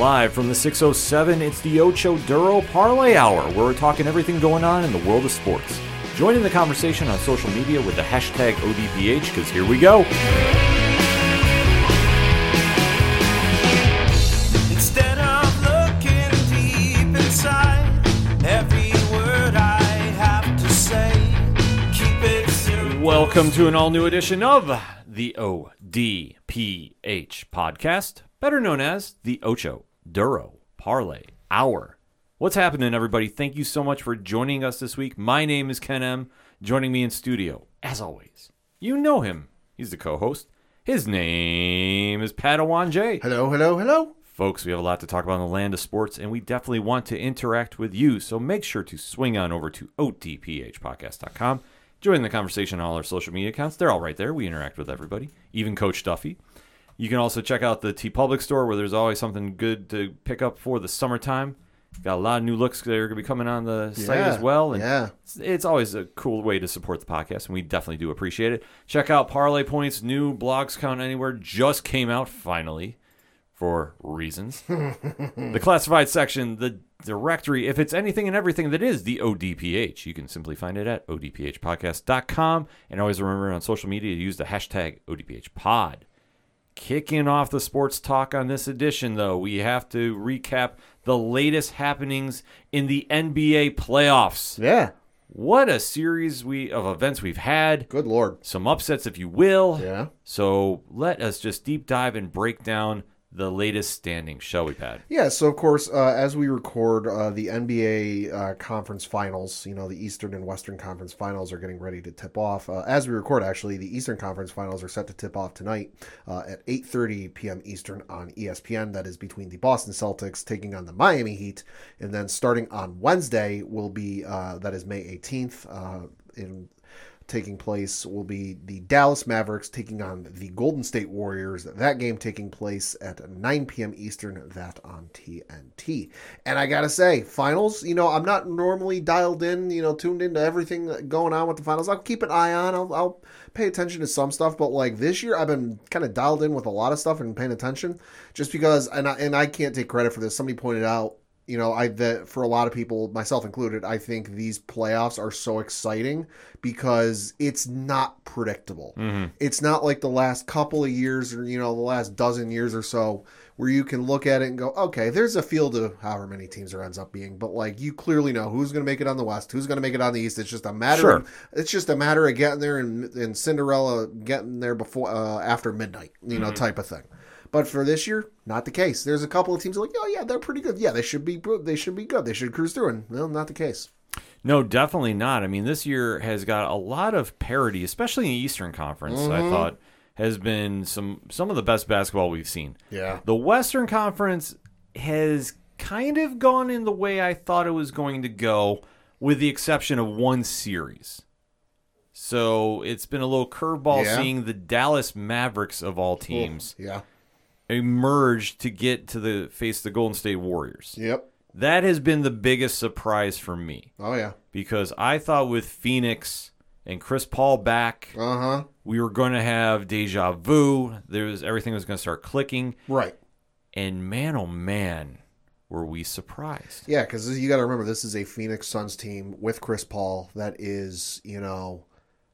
Live from the 607, it's the Ocho Duro Parlay Hour, where we're talking everything going on in the world of sports. Join in the conversation on social media with the hashtag ODPH, because here we go. Instead of looking deep inside, every word I have to say, keep it simple. Welcome to an all new edition of the ODPH podcast, better known as the Ocho Duro Parlay Hour. What's happening, everybody? Thank you so much for joining us this week. My name is Ken M. Joining me in studio, as always, you know him. He's the co host. His name is Padawan J. Hello, hello, hello. Folks, we have a lot to talk about in the land of sports, and we definitely want to interact with you. So make sure to swing on over to odphpodcast.com. Join the conversation on all our social media accounts. They're all right there. We interact with everybody, even Coach Duffy. You can also check out the TeePublic store where there's always something good to pick up for the summertime. Got a lot of new looks that are going to be coming on the site Yeah, as well. And yeah. it's, it's always a cool way to support the podcast, and we definitely do appreciate it. Check out Parlay Points' new blogs count anywhere just came out finally for reasons. the classified section, the directory, if it's anything and everything that is the ODPH, you can simply find it at odphpodcast.com. And always remember on social media to use the hashtag ODPHpod. Kicking off the sports talk on this edition, though, we have to recap the latest happenings in the NBA playoffs. Yeah. What a series we of events we've had. Good lord. Some upsets, if you will. Yeah. So let us just deep dive and break down the latest standings, shall we, Pat? Yeah. So of course, uh, as we record, uh, the NBA uh, conference finals, you know, the Eastern and Western Conference finals are getting ready to tip off. Uh, as we record, actually, the Eastern Conference finals are set to tip off tonight uh, at 8:30 p.m. Eastern on ESPN. That is between the Boston Celtics taking on the Miami Heat, and then starting on Wednesday will be uh, that is May 18th uh, in taking place will be the Dallas Mavericks taking on the Golden State Warriors. That game taking place at 9 p.m. Eastern, that on TNT. And I gotta say, finals, you know, I'm not normally dialed in, you know, tuned into everything going on with the finals. I'll keep an eye on, I'll, I'll pay attention to some stuff, but like this year, I've been kind of dialed in with a lot of stuff and paying attention just because, and I, and I can't take credit for this. Somebody pointed out you know, I that for a lot of people, myself included, I think these playoffs are so exciting because it's not predictable. It's not like the last couple of years or you know the last dozen years or so where you can look at it and go, okay, there's a field of however many teams there ends up being, but like you clearly know who's going to make it on the West, who's going to make it on the East. It's just a matter. Sure. Of, it's just a matter of getting there and, and Cinderella getting there before uh, after midnight, you know, type of thing. But for this year, not the case. There's a couple of teams like, oh yeah, they're pretty good. Yeah, they should be. They should be good. They should cruise through. And well, not the case. No, definitely not. I mean, this year has got a lot of parity, especially in the Eastern Conference. I mm-hmm. thought has been some some of the best basketball we've seen. Yeah. The Western Conference has kind of gone in the way I thought it was going to go, with the exception of one series. So it's been a little curveball Yeah. seeing the Dallas Mavericks of all teams Yeah. Emerge to get to the face the Golden State Warriors. Yep. That has been the biggest surprise for me Oh yeah. because I thought with Phoenix and Chris Paul back, Uh huh. we were going to have deja vu. There was everything was going to start clicking, Right. and man, oh man, were we surprised? Yeah, because you got to remember this is a Phoenix Suns team with Chris Paul that is, you know,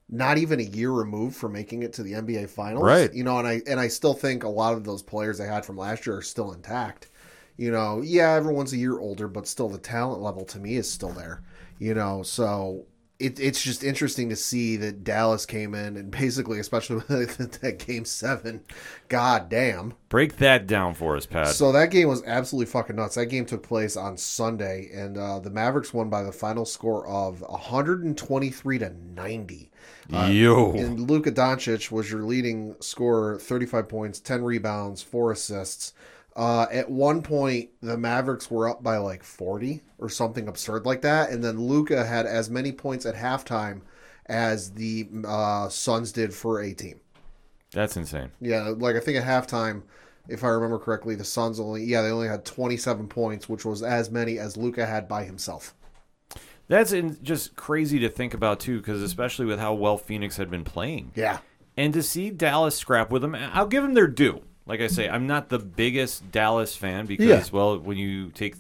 not even a year removed from making it to the NBA Finals. Right. You know, and I and I still think a lot of those players they had from last year are still intact. You know, yeah, everyone's a year older, but still the talent level to me is still there. You know, so it, it's just interesting to see that Dallas came in and basically, especially with that game seven, god damn. Break that down for us, Pat. So that game was absolutely fucking nuts. That game took place on Sunday, and uh, the Mavericks won by the final score of 123 to 90. Yo, And Luka Doncic was your leading scorer, 35 points, 10 rebounds, four assists. Uh, at one point, the Mavericks were up by like 40 or something absurd like that, and then Luka had as many points at halftime as the uh, Suns did for a team. that's insane. Yeah, like I think at halftime, if I remember correctly, the Suns only yeah they only had 27 points, which was as many as Luka had by himself. That's in, just crazy to think about too, because especially with how well Phoenix had been playing. Yeah, And to see Dallas scrap with them, I'll give them their due. Like I say, I'm not the biggest Dallas fan because, Yeah. well, when you take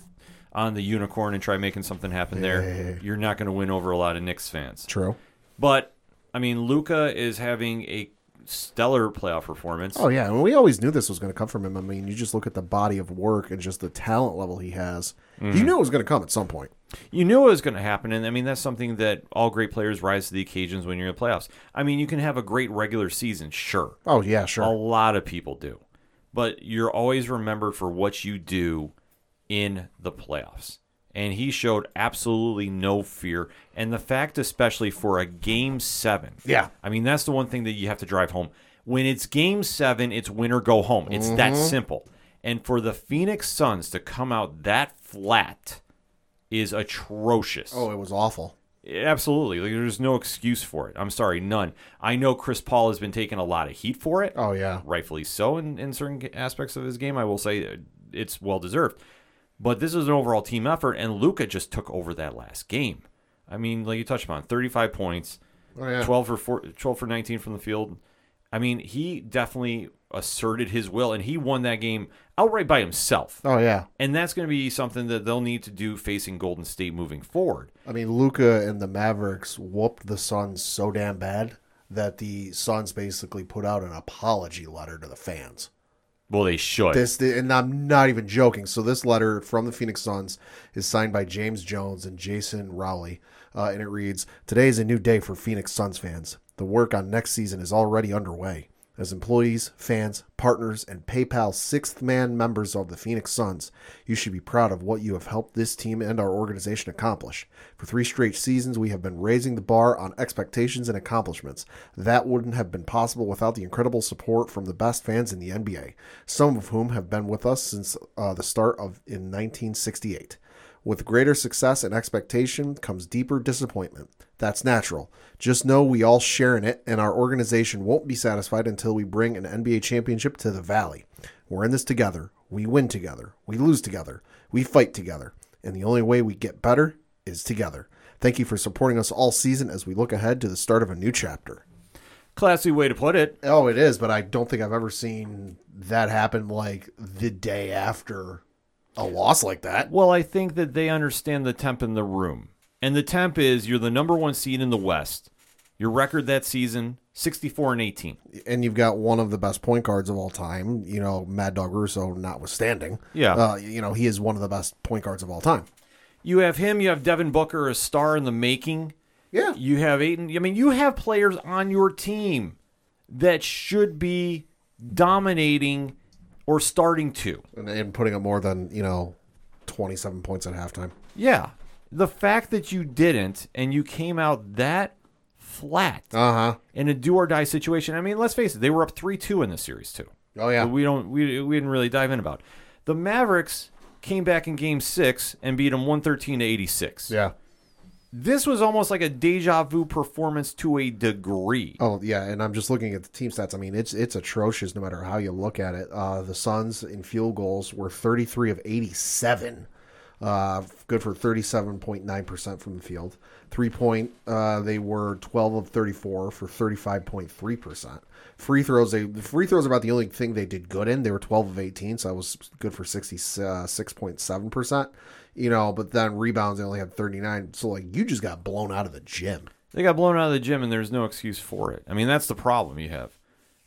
on the unicorn and try making something happen there, you're not going to win over a lot of Knicks fans. True. But I mean, Luka is having a stellar playoff performance. Oh yeah, and we always knew this was going to come from him. I mean, you just look at the body of work and just the talent level he has. Mm-hmm. You knew it was going to come at some point. You knew it was going to happen, and I mean that's something that all great players rise to the occasions when you're in the playoffs. I mean, you can have a great regular season, sure. Oh yeah, sure. A lot of people do, but you're always remembered for what you do in the playoffs. And he showed absolutely no fear, and the fact, especially for a game seven, Yeah. I mean that's the one thing that you have to drive home. When it's game seven, it's win or go home. It's that Mm-hmm. simple. And for the Phoenix Suns to come out that flat is atrocious. oh, it was awful. Absolutely. Like, there's no excuse for it. I'm sorry, none. I know Chris Paul has been taking a lot of heat for it. Oh yeah. Rightfully so in, in certain aspects of his game. I will say it's well deserved. But this is an overall team effort, and Luka just took over that last game. I mean, like you touched upon, 35 points, Oh yeah. 12 for four, 12 for 19 from the field. I mean, he definitely asserted his will, and he won that game outright by himself. Oh yeah. And that's going to be something that they'll need to do facing Golden State moving forward. I mean, Luka and the Mavericks whooped the Suns so damn bad that the Suns basically put out an apology letter to the fans. Well, they should. This, and I'm not even joking. So this letter from the Phoenix Suns is signed by James Jones and Jason Rowley, uh, and it reads: "Today is a new day for Phoenix Suns fans. The work on next season is already underway. As employees, fans, partners, and PayPal sixth man members of the Phoenix Suns, you should be proud of what you have helped this team and our organization accomplish. For three straight seasons, we have been raising the bar on expectations and accomplishments. That wouldn't have been possible without the incredible support from the best fans in the NBA, some of whom have been with us since uh, the start of in 1968. With greater success and expectation comes deeper disappointment. That's natural. Just know we all share in it, and our organization won't be satisfied until we bring an NBA championship to the Valley. We're in this together. We win together. We lose together. We fight together. And the only way we get better is together. Thank you for supporting us all season as we look ahead to the start of a new chapter. Classy way to put it. Oh, it is, but I don't think I've ever seen that happen like the day after a loss like that. Well, I think that they understand the temp in the room. And the temp is you're the number one seed in the West. Your record that season, 64 and 18. and you've got one of the best point guards of all time. You know, Mad Dog Russo, notwithstanding. Yeah. uh, you know he is one of the best point guards of all time. You have him, you have Devin Booker, a star in the making. Yeah, You have Ayton. I mean, you have players on your team that should be dominating or starting to. and, and putting up more than you know twenty seven points at halftime. Yeah. The fact that you didn't and you came out that flat Uh huh. in a do or die situation. I mean, let's face it, they were up 3 2 in the series, too. Oh yeah. But we don't we, we didn't really dive in about. The Mavericks came back in game 6 and beat them 113 to 86. yeah. This was almost like a deja vu performance to a degree. Oh yeah, and I'm just looking at the team stats. I mean, it's it's atrocious no matter how you look at it. Uh, the Suns in field goals were 33 of 87, uh, good for 37.9 percent from the field. Three point, uh, they were 12 of 34 for 35.3 percent. Free throws, they the free throws are about the only thing they did good in. They were 12 of 18, so that was good for 66.7 percent. You know, but then rebounds they only had 39. So like you just got blown out of the gym. They got blown out of the gym and there's no excuse for it. I mean, that's the problem you have.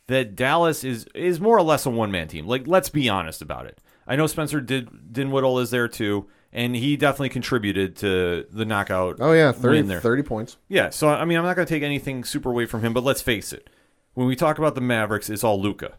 That Dallas is is more or less a one man team. Like, let's be honest about it. I know Spencer did Dinwiddie is there too, and he definitely contributed to the knockout. Oh yeah, 30, win there. 30 points. Yeah, so I mean, I'm not going to take anything super away from him, but let's face it. When we talk about the Mavericks, it's all Luka,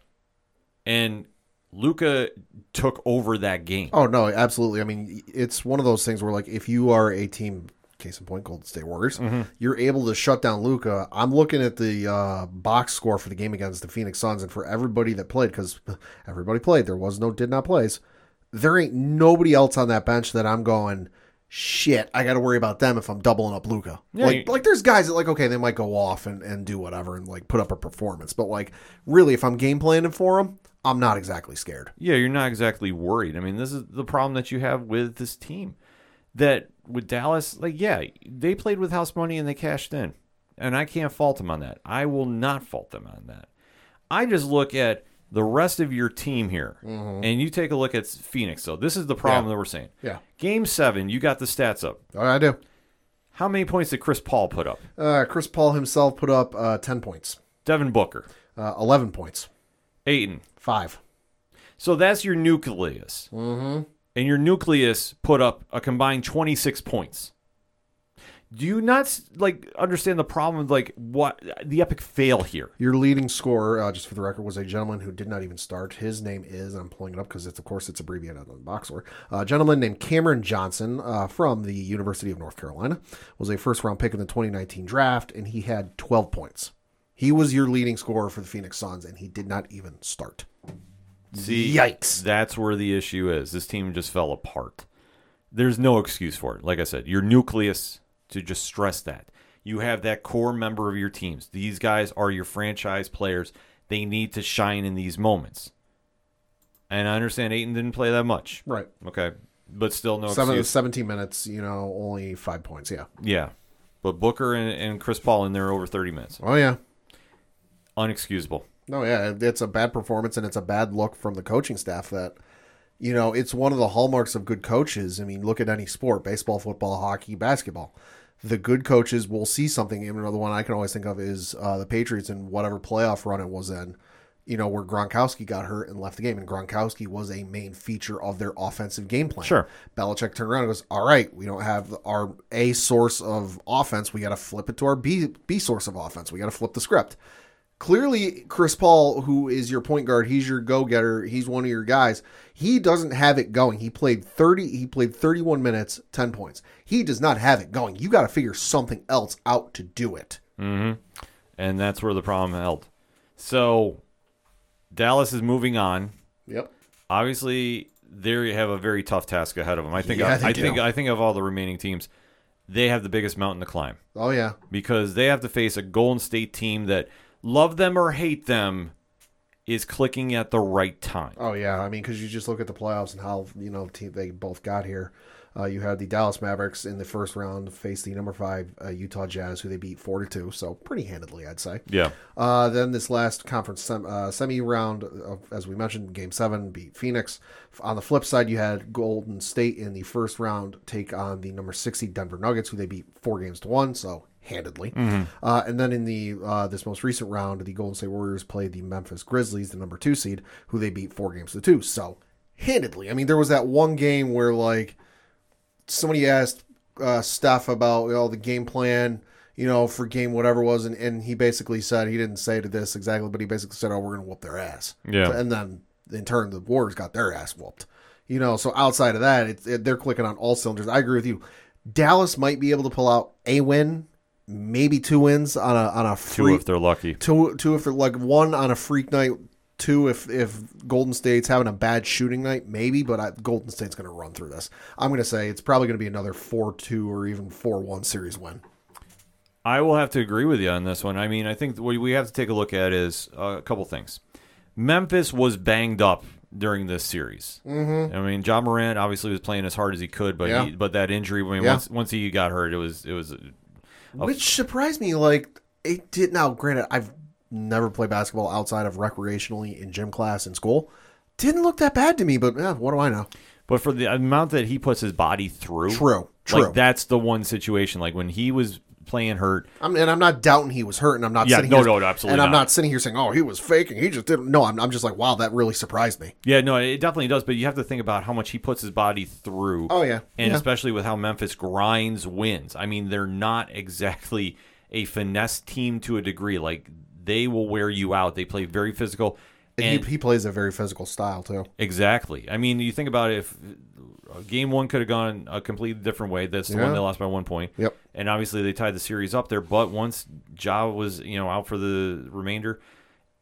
and Luka took over that game. Oh no, absolutely. I mean, it's one of those things where like if you are a team, case in point, Golden State Warriors, Mm-hmm. you're able to shut down Luka. I'm looking at the uh, box score for the game against the Phoenix Suns, and for everybody that played, because everybody played, there was no did not plays. There ain't nobody else on that bench that I'm going. Shit, I got to worry about them if I'm doubling up Luka. Yeah, like, you- like there's guys that like okay, they might go off and, and do whatever and like put up a performance, but like really, if I'm game planning for them, I'm not exactly scared. Yeah, you're not exactly worried. I mean, this is the problem that you have with this team. That with Dallas, like, yeah, they played with house money and they cashed in. And I can't fault them on that. I will not fault them on that. I just look at the rest of your team here, and you take a look at Phoenix. So this is the problem Mm-hmm. Yeah. that we're saying. Yeah. Game seven, you got the stats up. Oh, I do. How many points did Chris Paul put up? Uh, Chris Paul himself put up uh, 10 points, Devin Booker, uh, 11 points, Ayton. 5. So that's your nucleus. Mm-hmm. And your nucleus put up a combined 26 points. Do you not like understand the problem? Like what the epic fail here? Your leading scorer, uh, just for the record, was a gentleman who did not even start. His name is, I'm pulling it up because it's, of course, it's abbreviated on the box score. Uh, a gentleman named Cameron Johnson uh, from the University of North Carolina was a first round pick in the 2019 draft, and he had 12 points. He was your leading scorer for the Phoenix Suns, and he did not even start. See, Yikes. That's where the issue is. This team just fell apart. There's no excuse for it. Like I said, your nucleus to just stress that. You have that core member of your teams. These guys are your franchise players. They need to shine in these moments. And I understand Ayton didn't play that much. Right. Okay. But still no Seven, excuse. 17 minutes, you know, only five points. Yeah. Yeah. But Booker and, and Chris Paul in there over 30 minutes. Oh, yeah. Unexcusable. No, yeah, it's a bad performance and it's a bad look from the coaching staff that you know, it's one of the hallmarks of good coaches. I mean, look at any sport, baseball, football, hockey, basketball. The good coaches will see something. And another one I can always think of is uh, the Patriots in whatever playoff run it was in, you know, where Gronkowski got hurt and left the game. And Gronkowski was a main feature of their offensive game plan. Sure. Belichick turned around and goes, All right, we don't have our A source of offense. We got to flip it to our B, B source of offense. We got to flip the script clearly Chris Paul, who is your point guard, he's your go getter, he's one of your guys. He doesn't have it going. He played 30 he played 31 minutes, 10 points. He does not have it going. You got to figure something else out to do it. Mm-hmm. and that's where the problem held. So Dallas is moving on. Yep. Obviously, they have a very tough task ahead of them. I think. Yeah, I, do. think. I think of all the remaining teams, they have the biggest mountain to climb Oh yeah. because they have to face a Golden State team that, love them or hate them, is clicking at the right time. Oh yeah. I mean cuz you just look at the playoffs and how, you know, team they both got here. Uh, you had the Dallas Mavericks in the first round face the number 5 uh, Utah Jazz who they beat 4 to 2, so pretty handedly I'd say. Yeah. Uh, then this last conference sem- uh, semi round, as we mentioned, Game Seven beat Phoenix. On the flip side, you had Golden State in the first round take on the number sixty Denver Nuggets, who they beat four games to one, so handedly. Uh, and then in the uh, this most recent round, the Golden State Warriors played the Memphis Grizzlies, the number two seed, who they beat four games to two, so handedly. I mean, there was that one game where like somebody asked uh, Steph about you know, the game plan, you know, for game whatever it was, and, and he basically said he didn't say to this exactly, but he basically said, "Oh, we're gonna whoop their ass." Yeah. and then in turn, the Warriors got their ass whooped. You know, so outside of that, it's it, they're clicking on all cylinders. I agree with you. Dallas might be able to pull out a win, maybe two wins on a on a Two if they're lucky. two two if they're like one on a freak night, two if if Golden State's having a bad shooting night, maybe. But I, Golden State's going to run through this. I'm going to say it's probably going to be another four two or even four one series win. I will have to agree with you on this one. I mean, I think what we have to take a look at is uh, a couple things. Memphis was banged up during this series. Mm-hmm. I mean, John Morant obviously was playing as hard as he could, but Yeah. he, but that injury, I mean, Yeah. once once he got hurt, it was it was Which surprised me. Like it did. Now, granted, I've never played basketball outside of recreationally in gym class in school. Didn't look that bad to me, but eh, what do I know? But for the amount that he puts his body through, True, true. Like that's the one situation. Like when he was playing hurt, I'm, and I'm not doubting he was hurt, and I'm not Yeah, sitting no, here, no, no, absolutely and I'm not. not sitting here saying, "Oh, he was faking. He just didn't." No, I'm, I'm just like, "Wow, that really surprised me." yeah, no, it definitely does. But you have to think about how much he puts his body through. Oh, yeah. and Yeah. especially with how Memphis grinds wins. I mean, they're not exactly a finesse team to a degree. Like they will wear you out. They play very physical. And And he, he plays a very physical style too. Exactly. I mean, you think about it, if game one could have gone a completely different way. That's the Yeah. one they lost by one point. Yep. And obviously they tied the series up there. But once Ja was you know out for the remainder,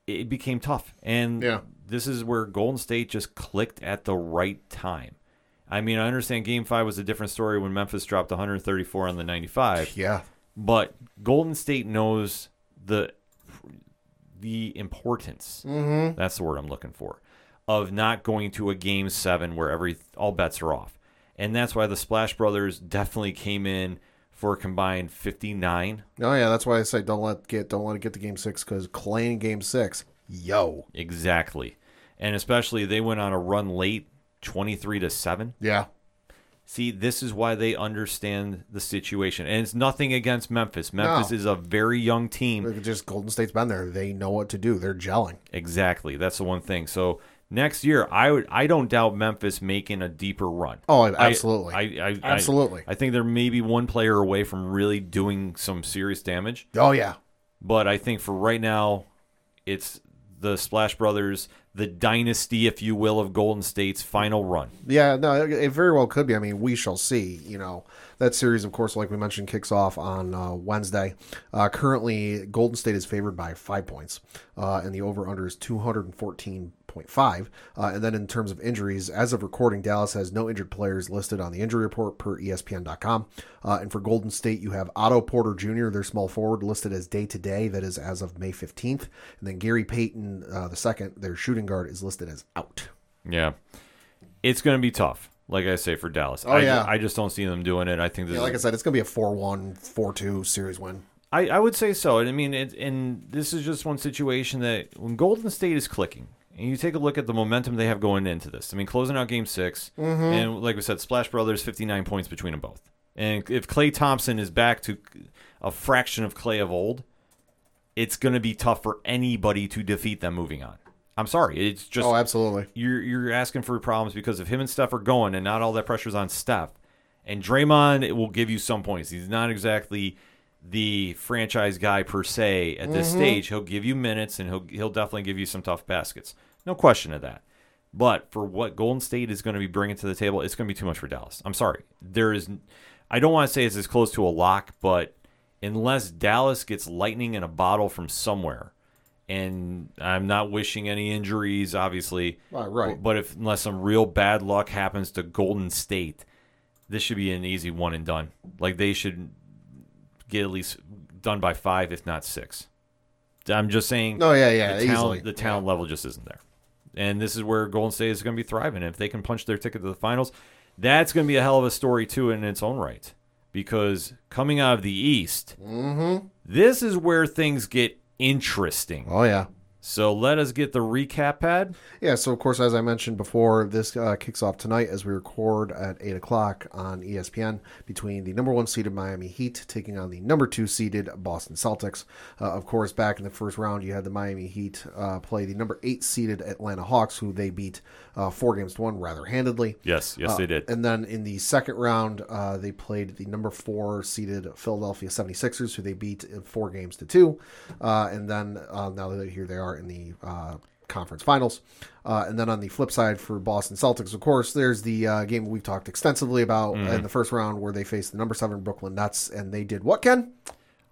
it became tough. And Yeah. this is where Golden State just clicked at the right time. I mean, I understand Game Five was a different story when Memphis dropped 134 on the 95. Yeah, But Golden State knows the the importance. Mm-hmm. That's the word I'm looking for of not going to a game seven where every all bets are off, and that's why the Splash Brothers definitely came in for a combined 59. Oh yeah, that's why I say don't let get don't let it get to game six because Klay in game six, yo, Exactly. and especially they went on a run late, twenty three to seven. Yeah. See, this is why they understand the situation, and it's nothing against Memphis. Memphis No. is a very young team. Just Golden State's been there. They know what to do. They're gelling. Exactly, that's the one thing. So next year, I would, I don't doubt Memphis making a deeper run. Oh, absolutely. I, I, I- Absolutely. I, think they're maybe one player away from really doing some serious damage. oh yeah. But I think for right now, it's the Splash Brothers, the dynasty, if you will, of Golden State's final run. Yeah, no, it, very well could be. I mean, we shall see. You know, that series, of course, like we mentioned, kicks off on uh, Wednesday. Uh, currently, Golden State is favored by five points, uh, and the over under is 214.5. Uh, and then in terms of injuries, as of recording, Dallas has no injured players listed on the injury report per ESPN.com. Uh, and for Golden State, you have Otto Porter Jr., their small forward, listed as day to day, that is as of May 15th. And then Gary Payton, uh, the second, their shooting guard, is listed as out. Yeah, it's going to be tough. Like I say for Dallas, Oh, I, yeah. I just don't see them doing it. I think Yeah, like I said, it's going to be a 4 1, 4 2 series win. I, I would say so. And I mean, it, and this is just one situation that when Golden State is clicking, and you take a look at the momentum they have going into this. I mean, closing out Game 6 mm-hmm. and like we said, Splash Brothers, fifty nine points between them both. And if Klay Thompson is back to a fraction of Klay of old, it's going to be tough for anybody to defeat them moving on. I'm sorry, it's just Oh, absolutely. you're you're asking for problems because if him and Steph are going and not all that pressure's on Steph, and Draymond it will give you some points. He's not exactly the franchise guy per se at this mm-hmm. stage. He'll give you minutes and he'll he'll definitely give you some tough baskets. No question of that. But for what Golden State is going to be bringing to the table, it's going to be too much for Dallas. I'm sorry. There is I don't want to say it's as close to a lock, but unless Dallas gets lightning in a bottle from somewhere, and I'm not wishing any injuries, obviously. Right, right. But if unless some real bad luck happens to Golden State, this should be an easy one and done. Like they should get at least done by five, if not six. I'm just saying. No, yeah, yeah, the easily. the talent level just isn't there, and this is where Golden State is going to be thriving. If they can punch their ticket to the finals, that's going to be a hell of a story too in its own right. Because coming out of the East, Mm-hmm. this is where things get interesting. Oh, yeah. So let us get the recap pad. Yeah, so of course, as I mentioned before, this uh, kicks off tonight as we record at 8 o'clock on ESPN between the number one seeded Miami Heat taking on the number two seeded Boston Celtics. Uh, of course, back in the first round, you had the Miami Heat uh, play the number eight seeded Atlanta Hawks, who they beat uh, four games to one rather handedly. Yes, yes, they did. And then in the second round, uh, they played the number four seeded Philadelphia 76ers, who they beat in four games to two. Uh, and then uh, now that here they are in the uh, conference finals. Uh, and then on the flip side for Boston Celtics, of course, there's the uh, game we've talked extensively about Mm-hmm. in the first round where they faced the number seven Brooklyn Nets. And they did what, Ken?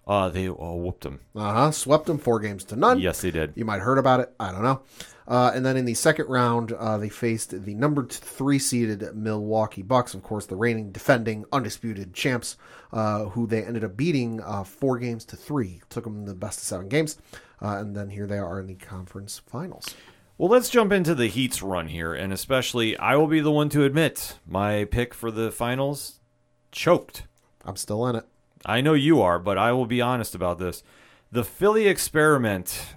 Uh, they oh, whooped them. Uh huh. Swept them four games to none. Yes, they did. You might have heard about it. I don't know. Uh, and then in the second round, uh, they faced the number three seeded Milwaukee Bucks, of course, the reigning, defending, undisputed champs, uh, who they ended up beating uh, four games to three. Took them the best of seven games. Uh, and then here they are in the conference finals. Well, let's jump into the Heat's run here, and especially I will be the one to admit my pick for the finals choked. I'm still in it. I know you are, but I will be honest about this. The Philly experiment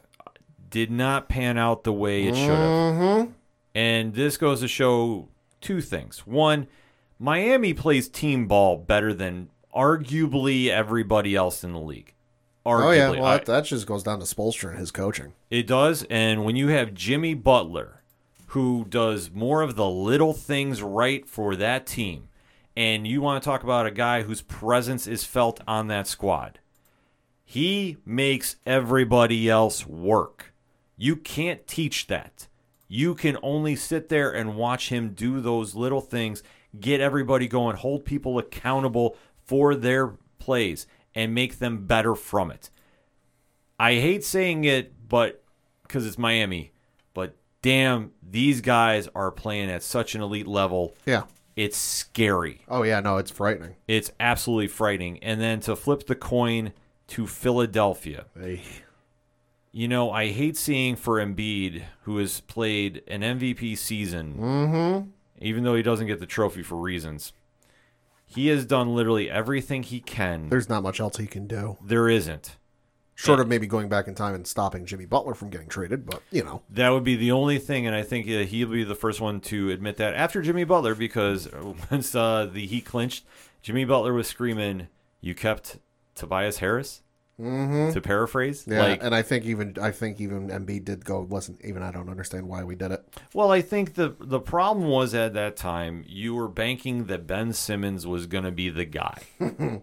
did not pan out the way it should have. Mm-hmm. And this goes to show two things. One, Miami plays team ball better than arguably everybody else in the league. Arguably. Oh, yeah. Well, I- that, that just goes down to Spoelstra and his coaching. it does. And when you have Jimmy Butler, who does more of the little things right for that team, and you want to talk about a guy whose presence is felt on that squad, he makes everybody else work. You can't teach that. You can only sit there and watch him do those little things, get everybody going, hold people accountable for their plays, and make them better from it. I hate saying it, but because it's Miami, but damn, these guys are playing at such an elite level. Yeah. It's scary. Oh, yeah. No, it's frightening. It's absolutely frightening. And then to flip the coin to Philadelphia. Hey. You know, I hate seeing for Embiid, who has played an MVP season, even though he doesn't get the trophy for reasons. He has done literally everything he can. There's not much else he can do. there isn't. Short of maybe going back in time and stopping Jimmy Butler from getting traded, but you know, That would be the only thing, and I think uh, he'll be the first one to admit that after Jimmy Butler, because once uh, the Heat clinched, Jimmy Butler was screaming, "You kept Tobias Harris." Mm-hmm. To paraphrase, yeah. like, and I think even I think even Embiid did go. Listen, even I don't understand why we did it. well, I think the the problem was at that time you were banking that Ben Simmons was going to be the guy,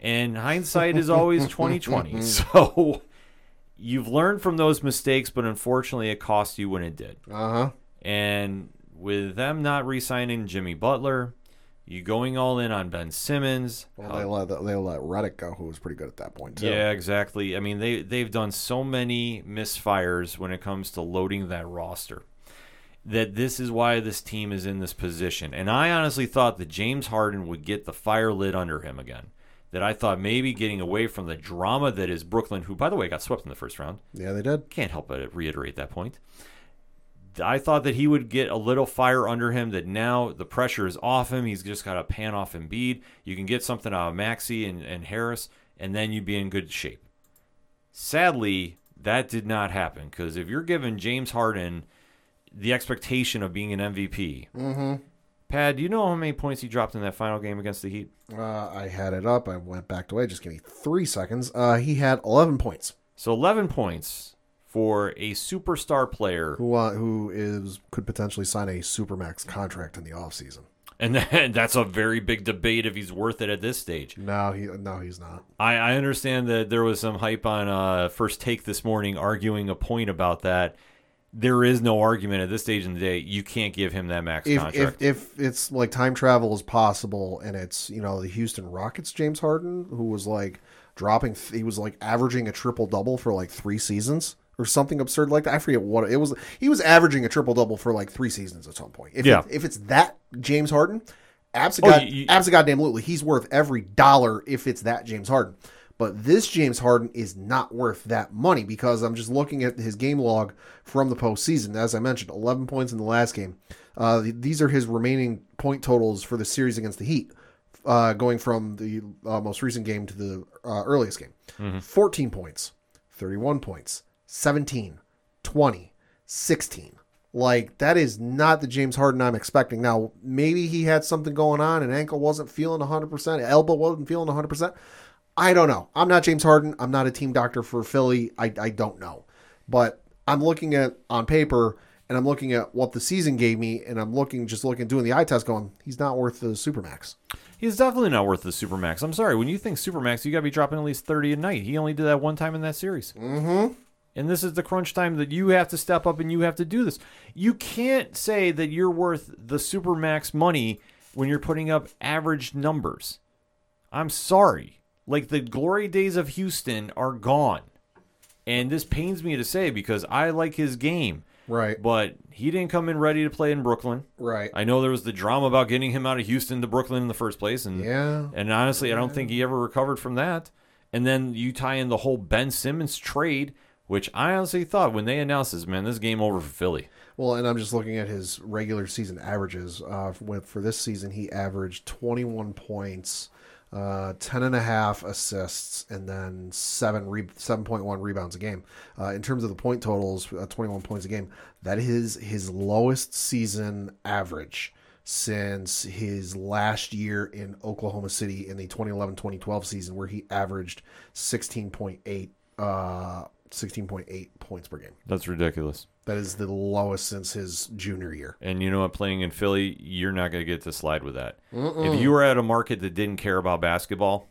and hindsight is always twenty twenty. So you've learned from those mistakes, but unfortunately, it cost you when it did. Uh huh. And with them not re-signing Jimmy Butler, you going all in on Ben Simmons. Well, they let they let Redick go, who was pretty good at that point too. yeah, exactly. I mean, they they've done so many misfires when it comes to loading that roster. That this is why this team is in this position. And I honestly thought that James Harden would get the fire lit under him again. That I thought maybe getting away from the drama that is Brooklyn, who by the way got swept in the first round. yeah, they did. can't help but reiterate that point. I thought that he would get a little fire under him. That now the pressure is off him. He's just got to pan off Embiid. You can get something out of Maxey and, and Harris, and then you'd be in good shape. Sadly, that did not happen because if you're giving James Harden the expectation of being an MVP, mm-hmm. Pad, do you know how many points he dropped in that final game against the Heat? Uh, I had it up. I went back away. Just give me three seconds. Uh, he had 11 points. So 11 points for a superstar player Who uh, who is could potentially sign a supermax contract in the offseason. And then, that's a very big debate if he's worth it at this stage. No, he no, he's not. I, I understand that there was some hype on uh, First Take this morning arguing a point about that. There is no argument at this stage in the day. You can't give him that max If, contract. if if it's like time travel is possible, and it's you know the Houston Rockets, James Harden, who was like dropping, he was like averaging a triple double for like three seasons or something absurd like that. I forget what it was. He was averaging a triple double for like three seasons at some point. If Yeah. it, if it's that James Harden, Oh, absolutely, you- absolutely, he's worth every dollar if it's that James Harden. But this James Harden is not worth that money because I'm just looking at his game log from the postseason. As I mentioned, 11 points in the last game. Uh, these are his remaining point totals for the series against the Heat, uh, going from the uh, most recent game to the uh, earliest game. 14 points, 31 points, 17, 20, 16. Like that is not the James Harden I'm expecting. Now, maybe he had something going on, an ankle wasn't feeling 100%, elbow wasn't feeling 100%. I don't know. I'm not James Harden. I'm not a team doctor for Philly. I, I don't know. But I'm looking at on paper and I'm looking at what the season gave me and I'm looking just looking doing the eye test going, he's not worth the supermax. he's definitely not worth the supermax. I'm sorry. When you think supermax, you got to be dropping at least 30 a night. He only did that one time in that series. Mm-hmm. And this is the crunch time that you have to step up and you have to do this. You can't say that you're worth the super max money when you're putting up average numbers. I'm sorry. Like the glory days of Houston are gone. And this pains me to say because I like his game. Right. But he didn't come in ready to play in Brooklyn. Right. I know there was the drama about getting him out of Houston to Brooklyn in the first place, and Yeah. and honestly, I don't think he ever recovered from that. And then you tie in the whole Ben Simmons trade, which I honestly thought when they announced this, man, this game over for Philly. Well, and I'm just looking at his regular season averages. Uh, for, this season, he averaged 21 points, uh, 10 and a half assists, and then seven re- 7.1 rebounds a game. Uh, in terms of the point totals, uh, 21 points a game. That is his lowest season average since his last year in Oklahoma City in the 2011-2012 season, where he averaged 16.8 uh, 16.8 points per game. That's ridiculous. That is the lowest since his junior year. And you know what? Playing in Philly, you're not going to get to slide with that. If you were at a market that didn't care about basketball,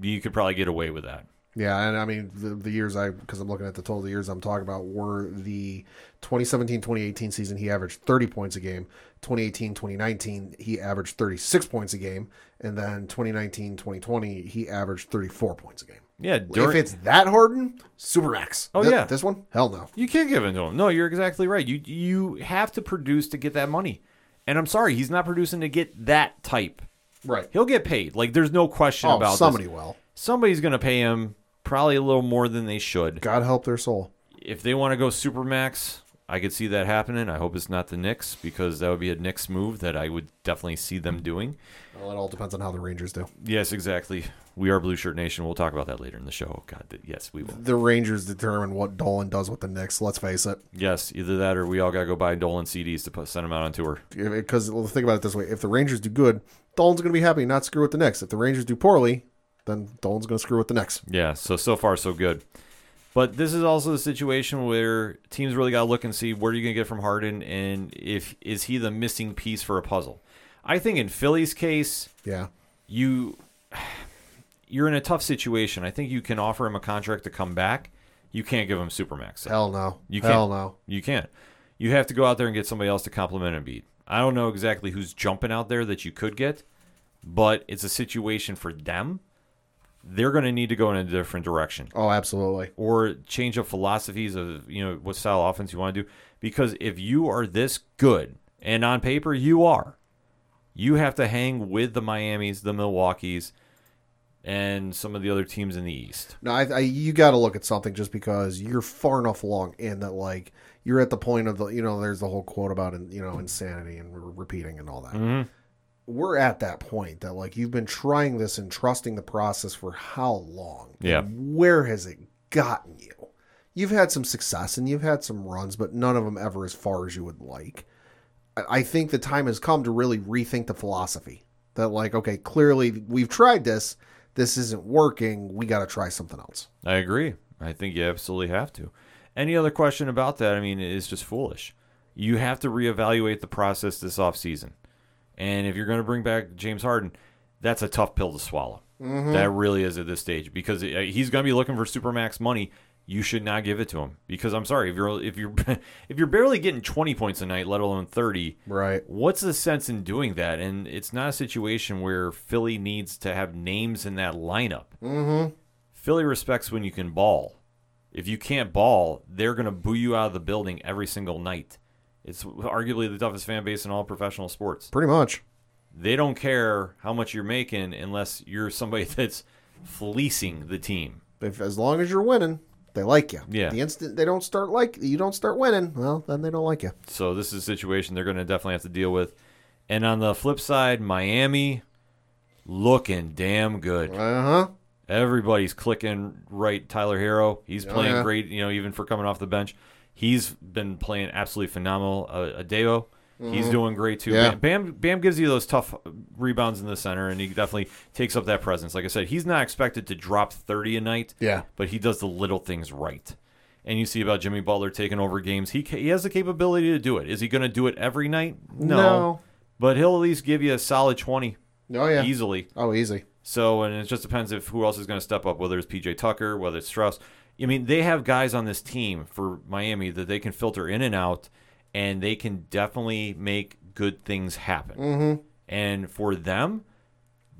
you could probably get away with that. Yeah, and I mean the, the years I because I'm looking at the total the years I'm talking about were the 2017-2018 season he averaged 30 points a game. 2018-2019 he averaged 36 points a game, and then 2019-2020 he averaged 34 points a game. Yeah, if it's that Harden, supermax. Oh, Th- yeah. this one, hell no. You can't give it to him. No, you're exactly right. You you have to produce to get that money. And I'm sorry, he's not producing to get that type. Right. He'll get paid. Like there's no question about. Oh, about somebody this. will. Somebody's going to pay him probably a little more than they should. God help their soul. If they want to go supermax, I could see that happening. I hope it's not the Knicks because that would be a Knicks move that I would definitely see them doing. Well, it all depends on how the Rangers do. Yes, exactly. We are Blue Shirt Nation. We'll talk about that later in the show. God, yes, we will. The Rangers determine what Dolan does with the Knicks. Let's face it. Yes, either that or we all got to go buy Dolan CDs to put, send them out on tour. Because well, think about it this way: if the Rangers do good, Dolan's going to be happy, not screw with the Knicks. If the Rangers do poorly, then Dolan's going to screw with the Knicks. Yeah, so so far so good. But this is also the situation where teams really got to look and see where you're you going to get from Harden and if is he the missing piece for a puzzle. I think in Philly's case, Yeah. you you're in a tough situation. I think you can offer him a contract to come back. You can't give him supermax. Hell no. You can't. Hell no. You can't. You have to go out there and get somebody else to complement Embiid. I don't know exactly who's jumping out there that you could get, but it's a situation for them. They're going to need to go in a different direction Oh, absolutely. or change up philosophies of you know what style of offense you want to do. Because if you are this good, and on paper you are, you have to hang with the Miami's, the Milwaukee's, and some of the other teams in the East. No, I, I you got to look at something just because you're far enough along in that like you're at the point of the you know there's the whole quote about you know insanity and re- repeating and all that. Mm-hmm. We're at that point that like you've been trying this and trusting the process for how long? Yeah. And where has it gotten you? You've had some success and you've had some runs, but none of them ever as far as you would like. I- think the time has come to really rethink the philosophy. That like, okay, clearly we've tried this. This isn't working. We got to try something else. I agree. I think you absolutely have to. Any other question about that? I mean, it's just foolish. You have to reevaluate the process this offseason. And if you're going to bring back James Harden, that's a tough pill to swallow. That really is at this stage because uh, he's going to be looking for supermax money. You should not give it to him because I'm sorry if you're if you're if you're barely getting 20 points a night, let alone 30. Right. What's the sense in doing that? And it's not a situation where Philly needs to have names in that lineup. Mm-hmm. Philly respects when you can ball. If you can't ball, they're going to boo you out of the building every single night. It's arguably the toughest fan base in all professional sports. Pretty much. They don't care how much you're making unless you're somebody that's fleecing the team. If as long as you're winning, they like you. Yeah. The instant they don't start like you don't start winning, well, then they don't like you. So this is a situation they're going to definitely have to deal with. And on the flip side, Miami looking damn good. Uh huh. Everybody's clicking right. Tyler Herro, he's Oh, playing yeah. great. You know, even for coming off the bench, he's been playing absolutely phenomenal. Uh, Adeo, he's doing great too. Mm-hmm. Yeah. Bam, Bam, gives you those tough rebounds in the center, and he definitely takes up that presence. Like I said, he's not expected to drop thirty a night. Yeah. but he does the little things right. And you see about Jimmy Butler taking over games. He he has the capability to do it. Is he going to do it every night? No. But he'll at least give you a solid twenty Oh yeah. easily. Oh, easy. So, and it just depends if who else is going to step up, whether it's PJ Tucker, whether it's Strus. I mean, they have guys on this team for Miami that they can filter in and out, and they can definitely make good things happen. Mm-hmm. And for them,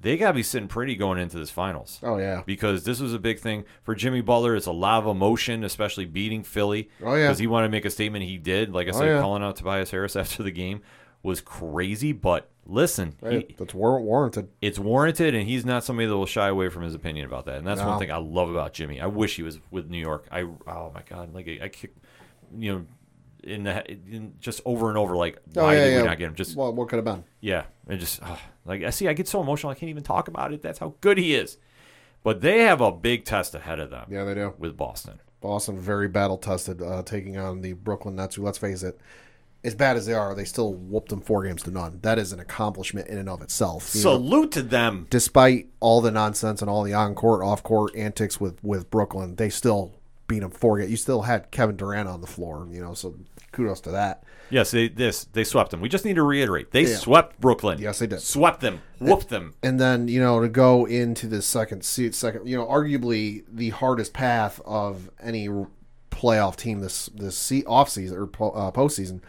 they got to be sitting pretty going into this finals Oh yeah. because this was a big thing for Jimmy Butler. It's a lot of emotion, especially beating Philly. Oh, yeah. because he wanted to make a statement. He did. Like I Oh, said, yeah. calling out Tobias Harris after the game was crazy. But listen, he. That's war- warranted. it's warranted, and he's not somebody that will shy away from his opinion about that. And that's No. one thing I love about Jimmy. I wish he was with New York. I oh my god, like I kick, you know, in the in just over and over. Like Oh why yeah, did yeah. we not get him? Just what, what could have been? yeah, and just oh, like I see, I get so emotional. I can't even talk about it. That's how good he is. But they have a big test ahead of them Yeah, they do. with Boston. Boston very battle tested, uh, taking on the Brooklyn Nets. Who, let's face it, as bad as they are, they still whooped them four games to none. That is an accomplishment in and of itself. You know, Salute to them. despite all the nonsense and all the on court, off court antics with with Brooklyn, they still beat them four. games. You still had Kevin Durant on the floor, you know. So kudos to that. Yes, they this they swept them. We just need to reiterate they Yeah. swept Brooklyn. Yes, they did. Swept them. Whooped them. and then you know to go into the second seat, second you know arguably the hardest path of any playoff team this this off season or po- uh, postseason.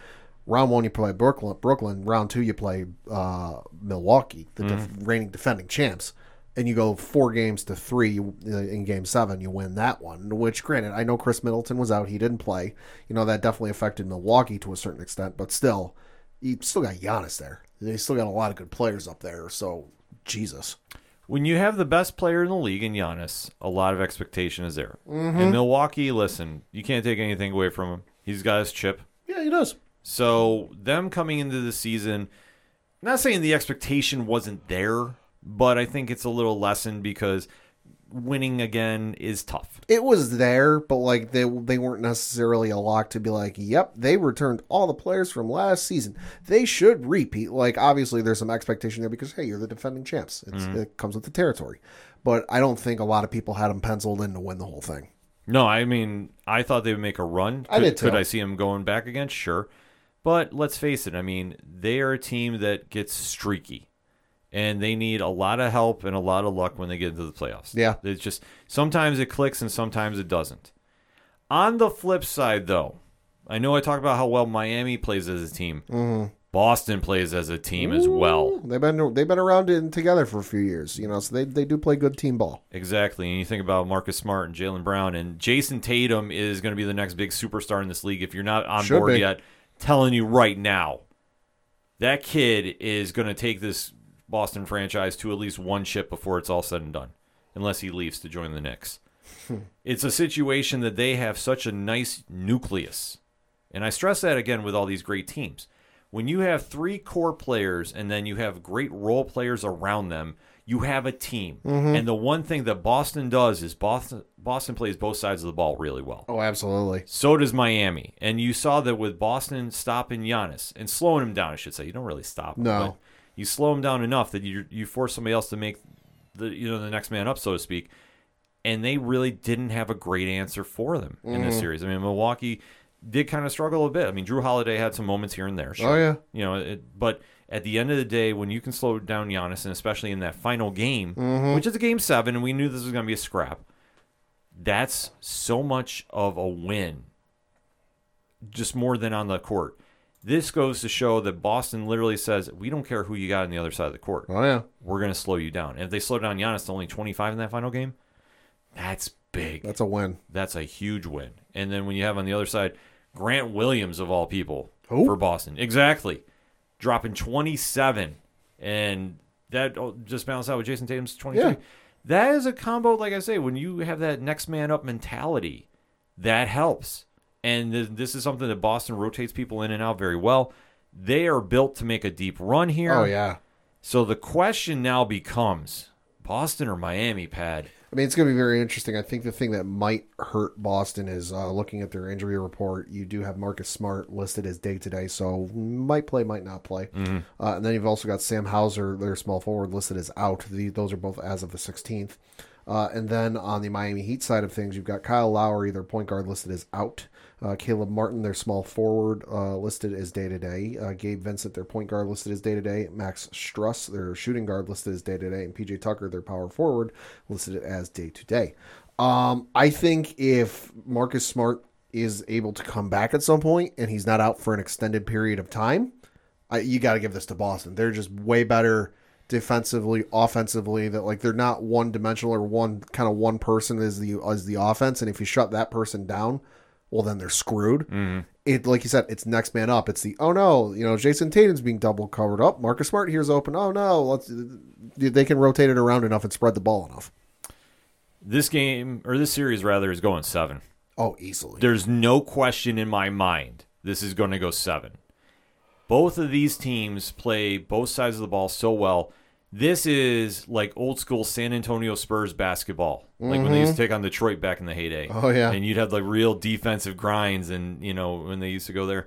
Round one you play Brooklyn, Brooklyn. Round two you play uh, Milwaukee, the def- reigning defending champs, and you go four games to three uh, in game seven. You win that one. Which, granted, I know Khris Middleton was out; he didn't play. You know that definitely affected Milwaukee to a certain extent, but still, you still got Giannis there. They still got a lot of good players up there. So, Jesus. when you have the best player in the league in Giannis, a lot of expectation is there. In Milwaukee, listen, you can't take anything away from him. He's got his chip. Yeah, he does. So them coming into the season, not saying the expectation wasn't there, but I think it's a little lessened because winning again is tough. It was there, but like they they weren't necessarily a lock to be like, yep, they returned all the players from last season. They should repeat. Like obviously, there's some expectation there because hey, you're the defending champs. It's, mm-hmm. It comes with the territory. But I don't think a lot of people had them penciled in to win the whole thing. No, I mean, I thought they would make a run. I did too. Could I see them going back again? Sure. But let's face it, I mean, they are a team that gets streaky. And they need a lot of help and a lot of luck when they get into the playoffs. Yeah. It's just sometimes it clicks and sometimes it doesn't. On the flip side, though, I know I talked about how well Miami plays as a team. Mm-hmm. Boston plays as a team as well. They've been they've been around in together for a few years, you know, so they they do play good team ball. Exactly. And you think about Marcus Smart and Jaylen Brown and Jayson Tatum is going to be the next big superstar in this league. If you're not on Should board be. yet, telling you right now, that kid is going to take this Boston franchise to at least one chip before it's all said and done, unless he leaves to join the Knicks. it's a situation that they have such a nice nucleus. And I stress that again with all these great teams. When you have three core players and then you have great role players around them, you have a team. And the one thing that Boston does is Boston Boston plays both sides of the ball really well. Oh, absolutely. So does Miami. And you saw that with Boston stopping Giannis and slowing him down, I should say. You don't really stop him. No. You slow him down enough that you you force somebody else to make the you know the next man up, so to speak. And they really didn't have a great answer for them in Mm-hmm. this series. I mean, Milwaukee did kind of struggle a bit. I mean, Jrue Holiday had some moments here and there. Sure. Oh, yeah. You know, it, but at the end of the day, when you can slow down Giannis, and especially in that final game, Mm-hmm. which is a game seven, and we knew this was going to be a scrap, that's so much of a win just more than on the court. This goes to show that Boston literally says, "We don't care who you got on the other side of the court. Oh yeah. We're going to slow you down." And if they slow down Giannis to only 25 in that final game, that's big. That's a win. That's a huge win. And then when you have on the other side Grant Williams of all people Who? for Boston, exactly, dropping 27, and that oh, just balanced out with Jayson Tatum's 23. Yeah. That is a combo, like I say, when you have that next man up mentality, that helps. And th- this is something that Boston rotates people in and out very well. They are built to make a deep run here. Oh yeah. So the question now becomes Boston or Miami, Pad? I mean, it's going to be very interesting. I think the thing that might hurt Boston is uh, looking at their injury report. You do have Marcus Smart listed as day to day, so might play, might not play. Uh, and then you've also got Sam Hauser, their small forward, listed as out. The, those are both as of the 16th. Uh, and then on the Miami Heat side of things, you've got Kyle Lowry, their point guard, listed as out. Uh, Caleb Martin, their small forward, uh, listed as day to day. Gabe Vincent, their point guard, listed as day to day. Max Strus, their shooting guard, listed as day to day. And PJ Tucker, their power forward, listed as day to day. I think if Marcus Smart is able to come back at some point and he's not out for an extended period of time, I, you got to give this to Boston. They're just way better defensively, offensively. That like they're not one dimensional or one kind of one person as the as the offense. And if you shut that person down, well then they're screwed. Mm-hmm. It like you said, it's next man up. It's the oh no, you know Jayson Tatum's being double covered up. Marcus Smart here's open. Oh no, let's they can rotate it around enough and spread the ball enough. This game, or this series rather, is going seven. Oh, easily. There's no question in my mind this is going to go seven. Both of these teams play both sides of the ball so well. This is like old school San Antonio Spurs basketball, like when they used to take on Detroit back in the heyday. Oh, yeah. and you'd have like real defensive grinds, and you know when they used to go there.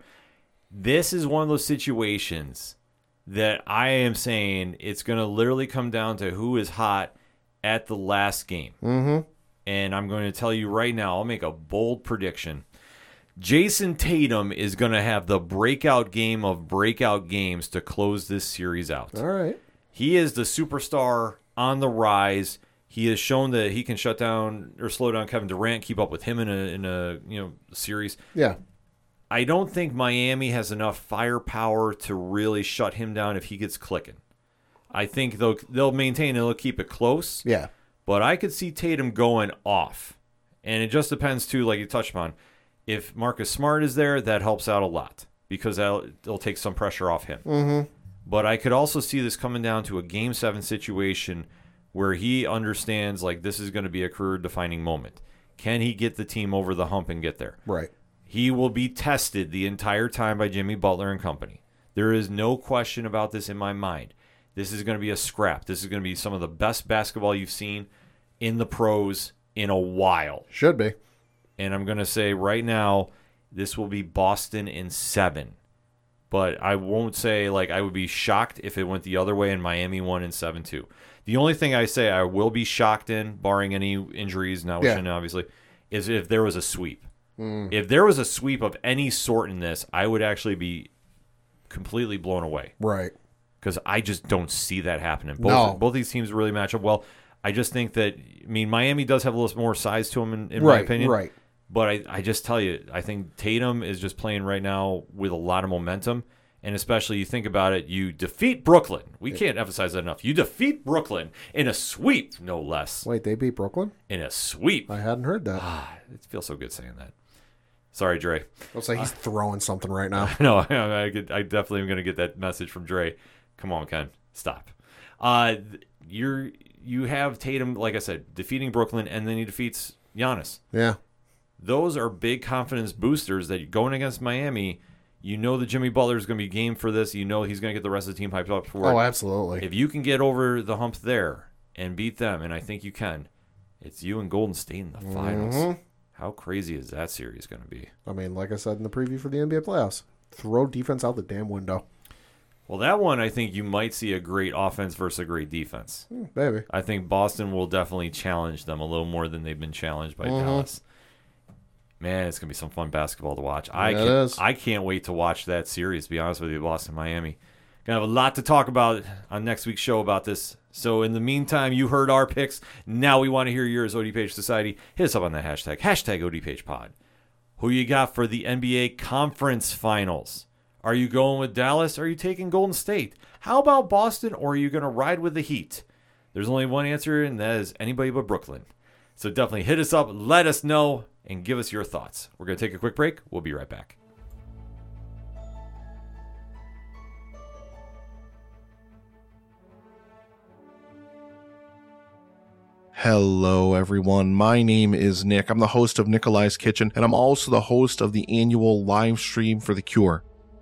This is one of those situations that I am saying it's going to literally come down to who is hot at the last game. Mm-hmm. And I'm going to tell you right now, I'll make a bold prediction. Jayson Tatum is going to have the breakout game of breakout games to close this series out. All right. He is the superstar on the rise. He has shown that he can shut down or slow down Kevin Durant, keep up with him in a in a you know series. Yeah. I don't think Miami has enough firepower to really shut him down if he gets clicking. I think they'll they'll maintain and they'll keep it close. Yeah. But I could see Tatum going off. And it just depends, too, like you touched upon. If Marcus Smart is there, that helps out a lot because that'll, it'll take some pressure off him. Mm-hmm. But I could also see this coming down to a game seven situation where he understands, like, this is going to be a career defining moment. Can he get the team over the hump and get there? Right. He will be tested the entire time by Jimmy Butler and company. There is no question about this in my mind. This is going to be a scrap. This is going to be some of the best basketball you've seen in the pros in a while. Should be. And I'm going to say right now, this will be Boston in seven. But I won't say, like, I would be shocked if it went the other way and Miami won in 7 2. The only thing I say I will be shocked in, barring any injuries, not Yeah. wishing, obviously, is if there was a sweep. Mm. If there was a sweep of any sort in this, I would actually be completely blown away Right. because I just don't see that happening. Both, No. both these teams really match up well. I just think that I mean Miami does have a little more size to them in, in my opinion. right. But I, I just tell you, I think Tatum is just playing right now with a lot of momentum. And especially you think about it, you defeat Brooklyn. We can't emphasize that enough. You defeat Brooklyn in a sweep, no less. Wait, they beat Brooklyn? In a sweep. I hadn't heard that. Ah, it feels so good saying that. Sorry, Dre. I'll say he's throwing something right now. No, I, I, I definitely am going to get that message from Dre. Come on, Ken, stop. Uh, you're you have Tatum, like I said, defeating Brooklyn, and then he defeats Giannis. Yeah. Those are big confidence boosters that going against Miami. You know that Jimmy Butler is going to be game for this. You know he's going to get the rest of the team hyped up for Oh, absolutely. If you can get over the hump there and beat them, and I think you can, it's you and Golden State in the finals. Mm-hmm. How crazy is that series going to be? I mean, like I said in the preview for the NBA playoffs, throw defense out the damn window. Well, that one I think you might see a great offense versus a great defense. Hmm, Baby. I think Boston will definitely challenge them a little more than they've been challenged by Mm-hmm. Dallas. Man, it's gonna be some fun basketball to watch. I Yeah, can. I can't wait to watch that series. To be honest with you, Boston Miami. Gonna have a lot to talk about on next week's show about this. So in the meantime, you heard our picks. Now we want to hear yours. ODPH Society. Hit us up on that hashtag hashtag ODPH Pod. Who you got for the NBA Conference Finals? Are you going with Dallas? Are you taking Golden State? How about Boston? Or are you going to ride with the Heat? There's only one answer, and that is anybody but Brooklyn. So definitely hit us up, let us know, and give us your thoughts. We're going to take a quick break. We'll be right back. Hello, everyone. My name is Nick. I'm the host of Nikolai's Kitchen, and I'm also the host of the annual live stream for the Cure.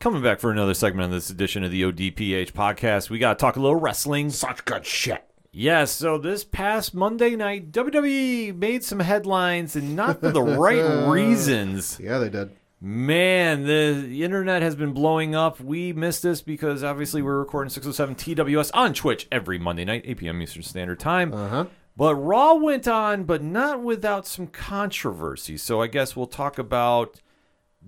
Coming back for another segment on this edition of the ODPH podcast, we got to talk a little wrestling. Such good shit. Yes, so this past Monday night, WWE made some headlines and not for the right reasons. Yeah, they did. Man, the internet has been blowing up. We missed this because obviously we're recording 607 TWS on Twitch every Monday night, 8 p.m. Eastern Standard Time. Uh huh. But Raw went on, but not without some controversy. So I guess we'll talk about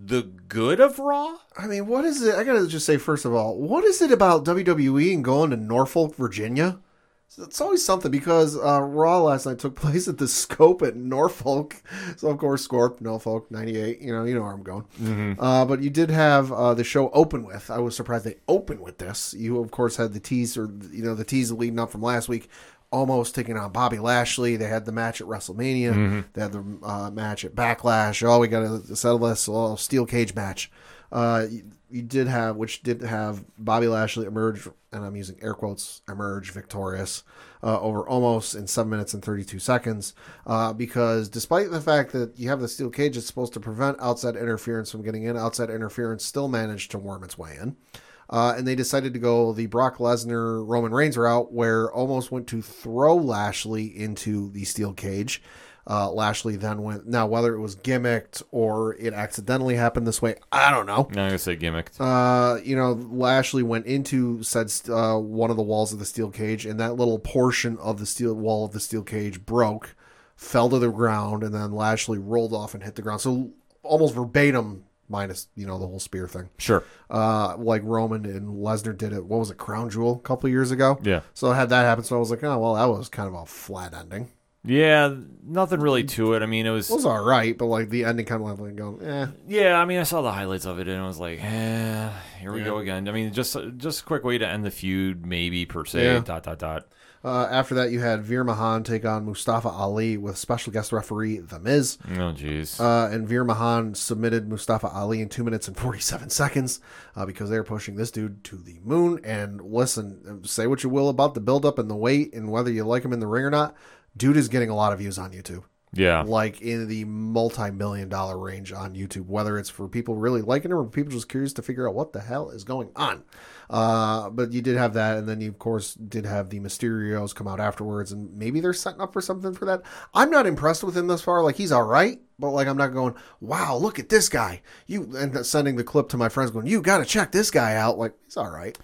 the good of Raw. I mean, what is it? I gotta just say, first of all, what is it about WWE and going to Norfolk, Virginia? It's always something because uh, Raw last night took place at the Scope at Norfolk. So of course, Scope, Norfolk, ninety eight. You know, you know where I'm going. Uh, but you did have uh, the show open with. I was surprised they opened with this. You of course had the tease or you know the tease leading up from last week. Omos taking on Bobby Lashley. They had the match at WrestleMania. They had the uh, match at Backlash. Oh, we got to settle this. Oh, steel cage match. Uh, you, you did have, which did have Bobby Lashley emerge, and I'm using air quotes, emerge victorious uh, over Omos in seven minutes and 32 seconds. Uh, because despite the fact that you have the steel cage, it's supposed to prevent outside interference from getting in. Outside interference still managed to worm its way in. Uh, and they decided to go the Brock Lesnar Roman Reigns route, where Omos went to throw Lashley into the steel cage. Uh, Lashley then went. Now, whether it was gimmicked or it accidentally happened this way, I don't know. Now, I'm gonna say gimmicked. Uh, you know, Lashley went into said uh, one of the walls of the steel cage, and that little portion of the steel wall of the steel cage broke, fell to the ground, and then Lashley rolled off and hit the ground. So almost verbatim, minus you know the whole spear thing. Sure. Uh, like Roman and Lesnar did it. What was it, Crown Jewel, a couple years ago? Yeah. So I had that happen, so I was like, oh well, that was kind of a flat ending. Yeah, nothing really to it. I mean, it was. It was all right, but like the ending kind of like going, eh. Yeah, I mean, I saw the highlights of it and I was like, eh, here we go again. I mean, just just a quick way to end the feud, maybe per se. Yeah. Dot dot dot. Uh, after that, you had Veer Mahaan take on Mustafa Ali with special guest referee The Miz. Oh, jeez. Uh, and Veer Mahaan submitted Mustafa Ali in two minutes and 47 seconds uh, because they were pushing this dude to the moon. And listen, say what you will about the buildup and the weight and whether you like him in the ring or not, dude is getting a lot of views on YouTube. yeah. Like in the multi million dollar range on YouTube, whether it's for people really liking him or people just curious to figure out what the hell is going on. Uh, but you did have that, and then you, of course, did have the Mysterios come out afterwards, and maybe they're setting up for something for that. I'm not impressed with him thus far. Like, he's all right, but like, I'm not going, wow, look at this guy. You and sending the clip to my friends going, you got to check this guy out. Like, he's all right.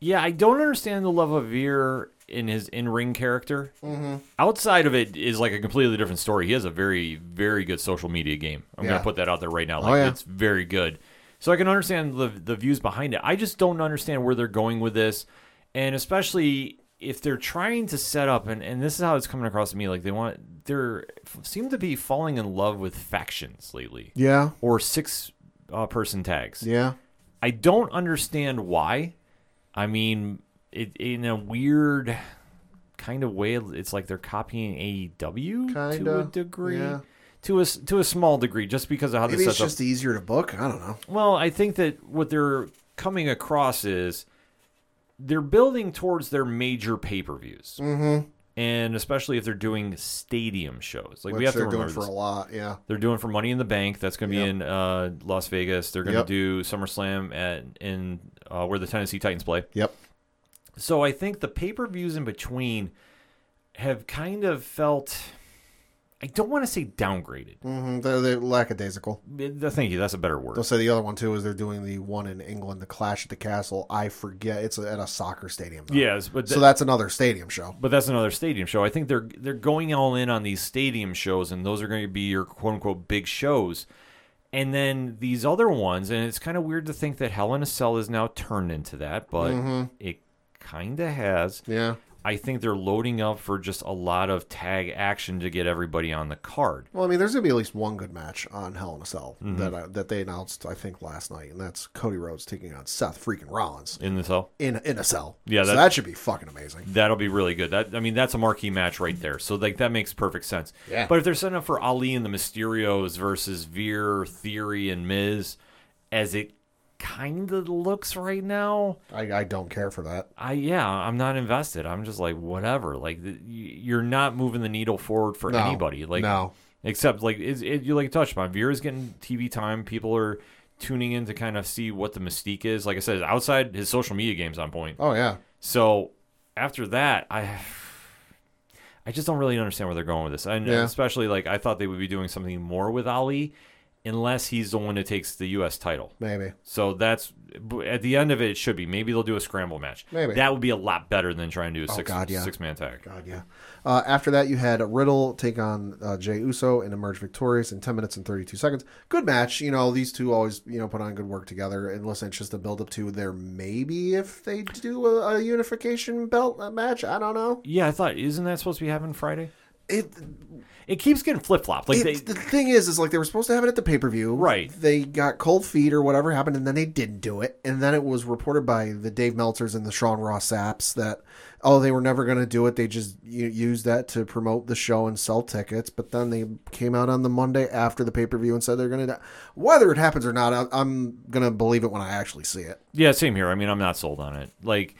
Yeah, I don't understand the love of Veer in his in ring character. Mm-hmm. Outside of it is like a completely different story. He has a very, very good social media game. I'm Yeah. going to put that out there right now. Like, yeah. It's very good. So I can understand the, the views behind it. I just don't understand where they're going with this. And especially if they're trying to set up, and, and this is how it's coming across to me, like they want, they're seem to be falling in love with factions lately Yeah. or six uh, person tags. Yeah. I don't understand why. I mean, it in a weird kind of way, it's like they're copying AEW to Kinda, a degree, yeah. To a to a small degree, just because of how Maybe this it's sets just easier to book. I don't know. Well, I think that what they're coming across is they're building towards their major pay per views, mm-hmm. and especially if they're doing stadium shows, like Which we have to they're remember doing for this. a lot. Yeah. They're doing for Money in the Bank. That's going to be Yep. in uh, Las Vegas. They're going to Yep. do SummerSlam at in uh, where the Tennessee Titans play. Yep. So I think the pay per views in between have kind of felt. I don't want to say downgraded. Mm-hmm. They're, they're lackadaisical. Thank you. That's a better word. They'll say the other one too is they're doing the one in England, the Clash at the Castle. I forget it's at a soccer stadium. though. Yes, but So th- that's another stadium show. but that's another stadium show. I think they're they're going all in on these stadium shows, and those are going to be your quote unquote big shows. And then these other ones, and it's kind of weird to think that Hell in a Cell is now turned into that, but it kind of has. Yeah. I think they're loading up for just a lot of tag action to get everybody on the card. Well, I mean, there's gonna be at least one good match on Hell in a Cell Mm-hmm. that I, that they announced, I think, last night, and that's Cody Rhodes taking on Seth freaking Rollins In the cell, in in a cell. Yeah, so that- that should be fucking amazing. that'll be really good. That I mean, that's a marquee match right there. So like that makes perfect sense. Yeah. But if they're setting up for Ali and the Mysterios versus Veer, Theory, and Miz, as it kind of looks right now, I, I don't care for that. I yeah, I'm not invested. I'm just like whatever. Like the, you're not moving the needle forward for No. anybody. Like No. except like it, it, you like touched on. Veer is getting TV time. People are tuning in to kind of see what the mystique is. Like I said, outside his social media game's on point. Oh yeah. So after that, I I just don't really understand where they're going with this, and Yeah. especially like I thought they would be doing something more with Ali, unless he's the one that takes the U.S. title. Maybe. So that's at the end of it. It should be maybe they'll do a scramble match. Maybe. that would be a lot better than trying to do a Oh, six God, yeah. six man tag. God, yeah. Uh, after that, you had Riddle take on uh, Jey Uso and emerge victorious in 10 minutes and 32 seconds. Good match. You know, these two always, you know, put on good work together. And listen, it's just a build up to their maybe if they do a, a unification belt uh, match. I don't know. Yeah, I thought isn't that supposed to be happening Friday? It, It keeps getting flip flopped. Like they, the thing is, is like they were supposed to have it at the pay per view. Right. They got cold feet or whatever happened, and then they didn't do it. And then it was reported by the Dave Meltzers and the Sean Ross Sapps that, oh, they were never going to do it. They just used that to promote the show and sell tickets. But then they came out on the Monday after the pay per view and said they're going to. Whether it happens or not, I- I'm going to believe it when I actually see it. Yeah, same here. I mean, I'm not sold on it. Like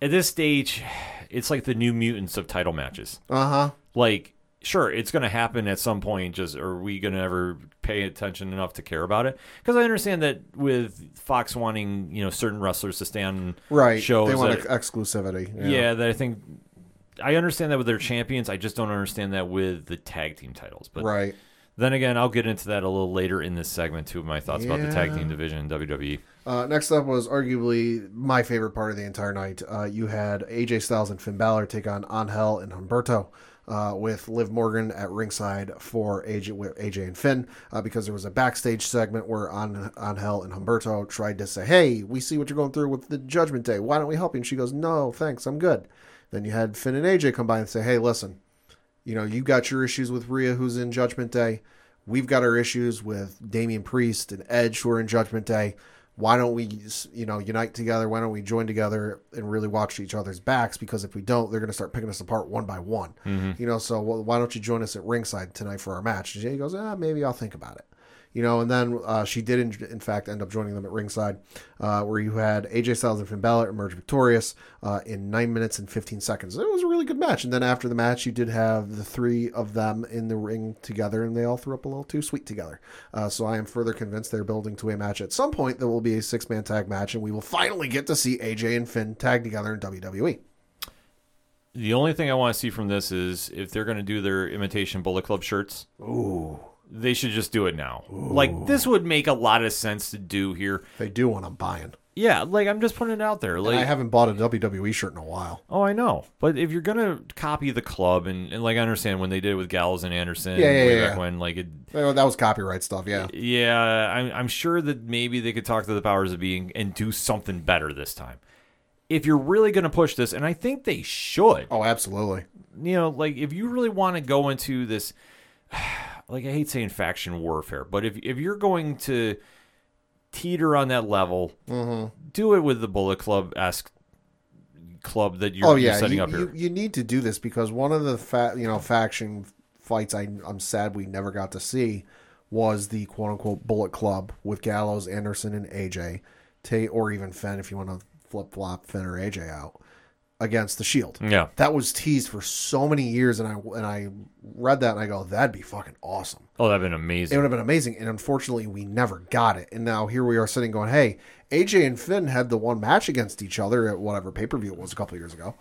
at this stage, it's like the new mutants of title matches. Uh huh. Like, sure, it's going to happen at some point. Just are we going to ever pay attention enough to care about it? Because I understand that with Fox wanting you know certain wrestlers to stay on Right. shows. They want that- ex- exclusivity. yeah. that I think I understand that with their champions. I just don't understand that with the tag team titles. But right. then again, I'll get into that a little later in this segment too. My thoughts about the tag team division in WWE. Uh, next up was arguably my favorite part of the entire night. Uh, you had AJ Styles and Finn Balor take on Angel and Humberto. Uh, with Liv Morgan at ringside for AJ, AJ and Finn, uh, because there was a backstage segment where An- Angel and Humberto tried to say, "Hey, we see what you're going through with the Judgment Day. Why don't we help you?" And she goes, "No, thanks, I'm good." Then you had Finn and AJ come by and say, "Hey, listen, you know, you got your issues with Rhea, who's in Judgment Day. We've got our issues with Damian Priest and Edge, who are in Judgment Day. Why don't we, you know, unite together? Why don't we join together and really watch each other's backs? Because if we don't, they're going to start picking us apart one by one. You know, so well, why don't you join us at ringside tonight for our match? And he goes, ah, maybe I'll think about it. You know, and then uh, she did, in, in fact, end up joining them at ringside, uh, where you had AJ Styles and Finn Balor emerge victorious uh, in nine minutes and 15 seconds. It was a really good match. And then after the match, you did have the three of them in the ring together, and they all threw up a little too sweet together. Uh, so I am further convinced they're building to a match at some point that will be a six man tag match, and we will finally get to see AJ and Finn tag together in. WWE. The only thing I want to see from this is if they're going to do their imitation Bullet Club shirts. Ooh. They should just do it now. Like this would make a lot of sense to do here. They do one, I'm buying. Yeah, like I'm just putting it out there. Like I haven't bought a WWE shirt in a while. Oh, I know. But if you're gonna copy the club, and, and like I understand when they did it with Gallows and Anderson, Yeah, yeah, way yeah. back when, like it, Oh, That was copyright stuff, yeah. yeah, I'm I'm sure that maybe they could talk to the powers of being and do something better this time. If you're really gonna push this, and I think they should, Oh, absolutely. you know, like if you really want to go into this, like I hate saying faction warfare, but if if you're going to teeter on that level, Mm-hmm. do it with the Bullet Club esque club that you're, oh you're setting you, up here. you, you need to do this because one of the fa- you know faction fights I, I'm sad we never got to see was the quote unquote Bullet Club with Gallows, Anderson, and AJ, ta- or even Finn if you want to flip flop Finn or AJ out against the Shield. yeah. That was teased for so many years, and I and I read that and I go, that'd be fucking awesome. Oh, that'd been amazing. It would have been amazing, and unfortunately, we never got it. And now here we are sitting going, "Hey, AJ and Finn had the one match against each other at whatever pay per view it was a couple years ago,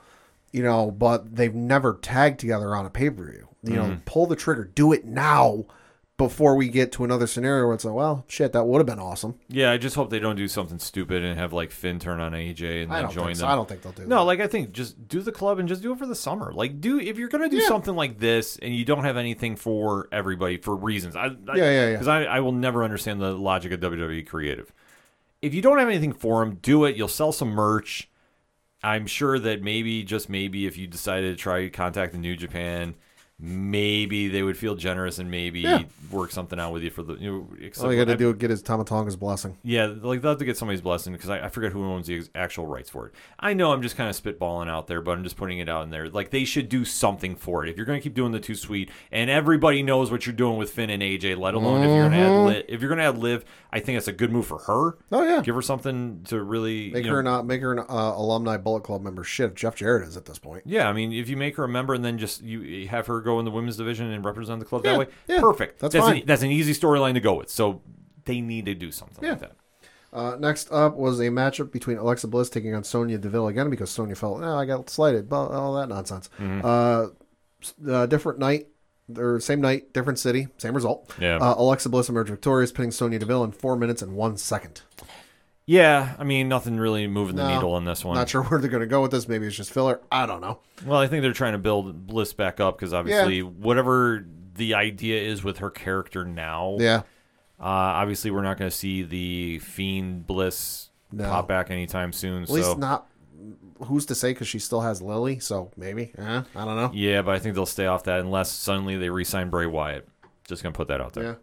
you know, but they've never tagged together on a pay per view. You know, mm-hmm. pull the trigger, do it now before we get to another scenario where it's like, well, shit, that would have been awesome. Yeah, I just hope they don't do something stupid and have like Finn turn on AJ and I then join so. them. I don't think they'll do No, that. like I think just do the club and just do it for the summer. Like do if you're gonna do something like this and you don't have anything for everybody for reasons. I, I Yeah, yeah, yeah. Because I, I will never understand the logic of WWE creative. If you don't have anything for them, do it. You'll sell some merch. I'm sure that maybe just maybe if you decided to try contact the New Japan, maybe they would feel generous and maybe Yeah. work something out with you for the. You know, All you got to do is get his Tama Tonga's blessing. yeah, like they'll have to get somebody's blessing because I, I forget who owns the ex- actual rights for it. I know I'm just kind of spitballing out there, but I'm just putting it out in there. Like they should do something for it. If you're going to keep doing the too sweet, and everybody knows what you're doing with Finn and AJ, let alone if you're going to add li- if you're going to add Liv, I think it's a good move for her. Oh yeah, Give her something to really make her know- not make her an uh, alumni Bullet Club member. Shit, Jeff Jarrett is at this point. Yeah, I mean, if you make her a member and then just you you have her go in the women's division and represent the club Yeah, that way, yeah, perfect. that's An, fine. that's an easy storyline to go with. So they need to do something Yeah. like that. Uh, next up was a matchup between Alexa Bliss taking on Sonya Deville again because Sonya felt, oh, I got slighted, but all that nonsense. Mm-hmm. Uh, uh, different night, or same night, different city, same result. Yeah. Uh, Alexa Bliss emerged victorious, pinning Sonya Deville in four minutes and one second. Yeah, I mean, nothing really moving the No, needle on this one. Not sure where they're going to go with this. Maybe it's just filler. I don't know. Well, I think they're trying to build Bliss back up because obviously, whatever the idea is with her character now, Yeah. uh, obviously we're not going to see the fiend Bliss No. pop back anytime soon. At so least not. Who's to say? Because she still has Lily, so maybe. Eh, I don't know. yeah, but I think they'll stay off that unless suddenly they re-sign Bray Wyatt. Just gonna put that out there. Yeah.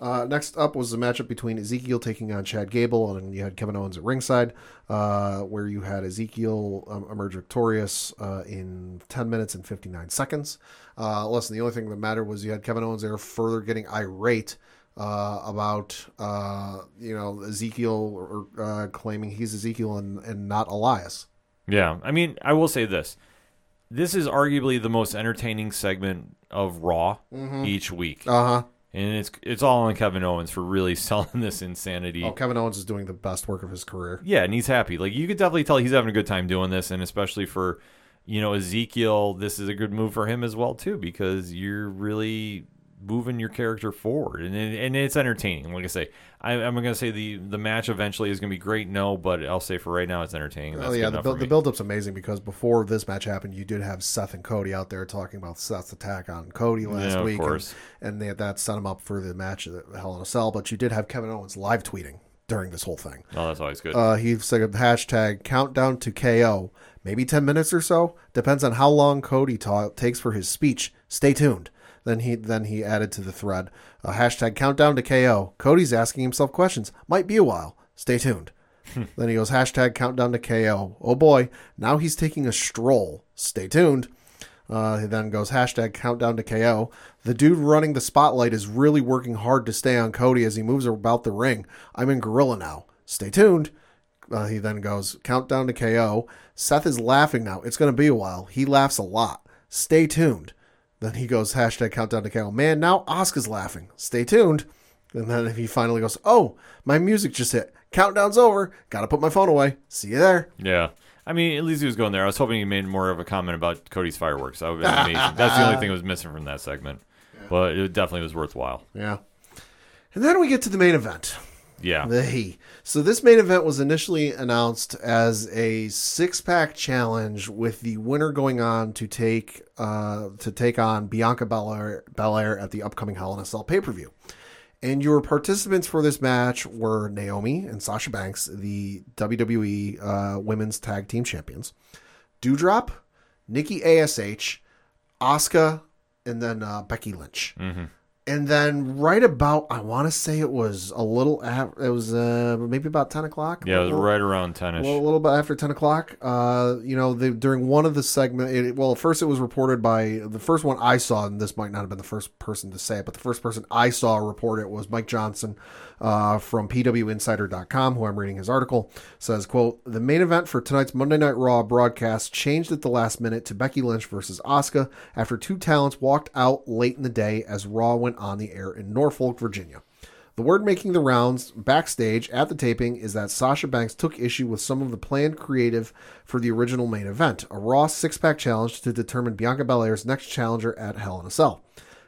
Uh, next up was the matchup between Ezekiel taking on Chad Gable, and you had Kevin Owens at ringside, uh, where you had Ezekiel um, emerge victorious uh, in 10 minutes and 59 seconds. Uh, listen, the only thing that mattered was you had Kevin Owens there further getting irate uh, about, uh, you know, Ezekiel or, uh, claiming he's Ezekiel and, and not Elias. Yeah, I mean, I will say this: this is arguably the most entertaining segment of Raw Mm-hmm. each week, Uh huh. And it's it's all on Kevin Owens for really selling this insanity. Oh, Kevin Owens is doing the best work of his career. Yeah, and he's happy. Like you could definitely tell he's having a good time doing this, and especially for you know, Ezekiel, this is a good move for him as well too because you're really moving your character forward and and it's entertaining. Like I say, I, I'm going to say the the match eventually is going to be great. No, but I'll say for right now it's entertaining. That's Oh yeah, the, build, the build up's amazing because before this match happened, you did have Seth and Cody out there talking about Seth's attack on Cody last Yeah, of week, and- course. and, they, that set him up for the match at Hell in a Cell. But you did have Kevin Owens live tweeting during this whole thing. Oh, that's always good. Uh, he said a hashtag countdown to KO, maybe ten minutes or so. Depends on how long Cody ta- takes for his speech. Stay tuned. Then he then he added to the thread uh, hashtag countdown to KO. Cody's asking himself questions. Might be a while. Stay tuned. then he goes hashtag countdown to KO. Oh boy, now he's taking a stroll. Stay tuned. Uh, he then goes hashtag countdown to KO. The dude running the spotlight is really working hard to stay on Cody as he moves about the ring. I'm in Gorilla now. Stay tuned. Uh, he then goes countdown to KO. Seth is laughing now. It's going to be a while. He laughs a lot. Stay tuned. Then he goes hashtag countdown to KO. Man, now Oscar's laughing. Stay tuned. And then he finally goes, Oh, my music just hit. Countdown's over. Gotta put my phone away. See you there. yeah. I mean, at least he was going there. I was hoping he made more of a comment about Cody's fireworks. That would have been amazing. That's the only thing that was missing from that segment. But it definitely was worthwhile. Yeah. And then we get to the main event. Yeah. The he. So this main event was initially announced as a six pack challenge with the winner going on to take uh, to take on Bianca Belair, Belair at the upcoming Hell in a Cell pay per view. And your participants for this match were Naomi and Sasha Banks, the WWE uh, Women's Tag Team Champions, Doudrop, Nikki Ash, Asuka, and then uh, Becky Lynch. And then right about, I want to say it was a little, af- it was uh, maybe about 10 o'clock. Yeah, it was Well, right around 10 ish. well, a little bit after 10 o'clock. Uh, you know, they, during one of the segment, it, well, first it was reported by the first one I saw, and this might not have been the first person to say it, but the first person I saw report it was Mike Johnson uh, from PWInsider.com, who I'm reading his article, says, quote, the main event for tonight's Monday Night Raw broadcast changed at the last minute to Becky Lynch versus Asuka after two talents walked out late in the day as Raw went on the air in Norfolk, Virginia. The word making the rounds backstage at the taping is that Sasha Banks took issue with some of the planned creative for the original main event, a Raw six pack challenge to determine Bianca Belair's next challenger at Hell in a Cell.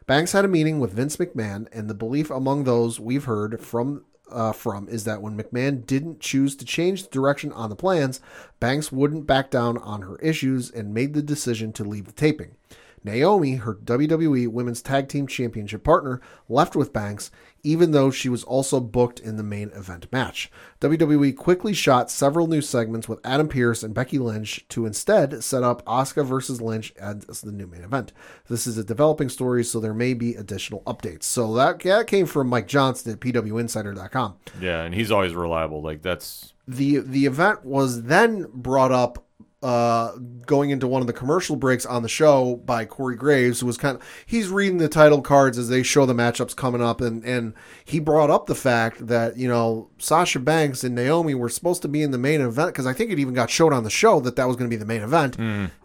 Banks had a meeting with Vince McMahon, and the belief among those we've heard from uh, from is that when McMahon didn't choose to change the direction on the plans, Banks wouldn't back down on her issues and made the decision to leave the taping. Naomi, her WWE Women's Tag Team Championship partner, left with Banks, even though she was also booked in the main event match. WWE quickly shot several new segments with Adam Pearce and Becky Lynch to instead set up Asuka versus Lynch as the new main event. This is a developing story, so there may be additional updates. So that, that came from Mike Johnson at PWInsider.com yeah, and he's always reliable. Like, that's. the the event was then brought up uh going into one of the commercial breaks on the show by Corey Graves who was kind of he's reading the title cards as they show the matchups coming up and and he brought up the fact that you know Sasha Banks and Naomi were supposed to be in the main event because I think it even got showed on the show that that was going to be the main event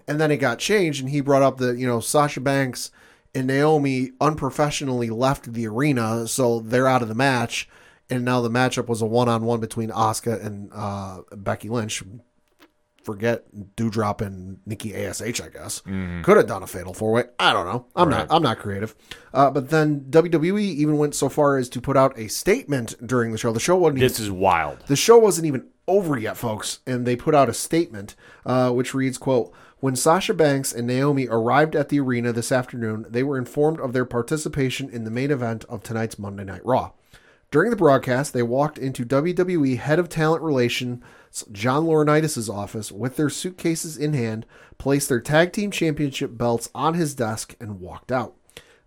and then it got changed and he brought up that you know Sasha Banks and Naomi unprofessionally left the arena so they're out of the match and now the matchup was a one-on-one between Asuka and uh, Becky Lynch. Forget Doudrop and Nikki Ash, I guess. Could have done a fatal four-way. I don't know. I'm Right. not. I'm not creative. Uh, but then WWE even went so far as to put out a statement during the show. The show wasn't even This is wild. the show wasn't even over yet, folks, and they put out a statement uh, which reads, quote, when Sasha Banks and Naomi arrived at the arena this afternoon, they were informed of their participation in the main event of tonight's Monday Night Raw. During the broadcast, they walked into WWE Head of Talent Relations John Laurinaitis' office with their suitcases in hand, placed their tag team championship belts on his desk, and walked out.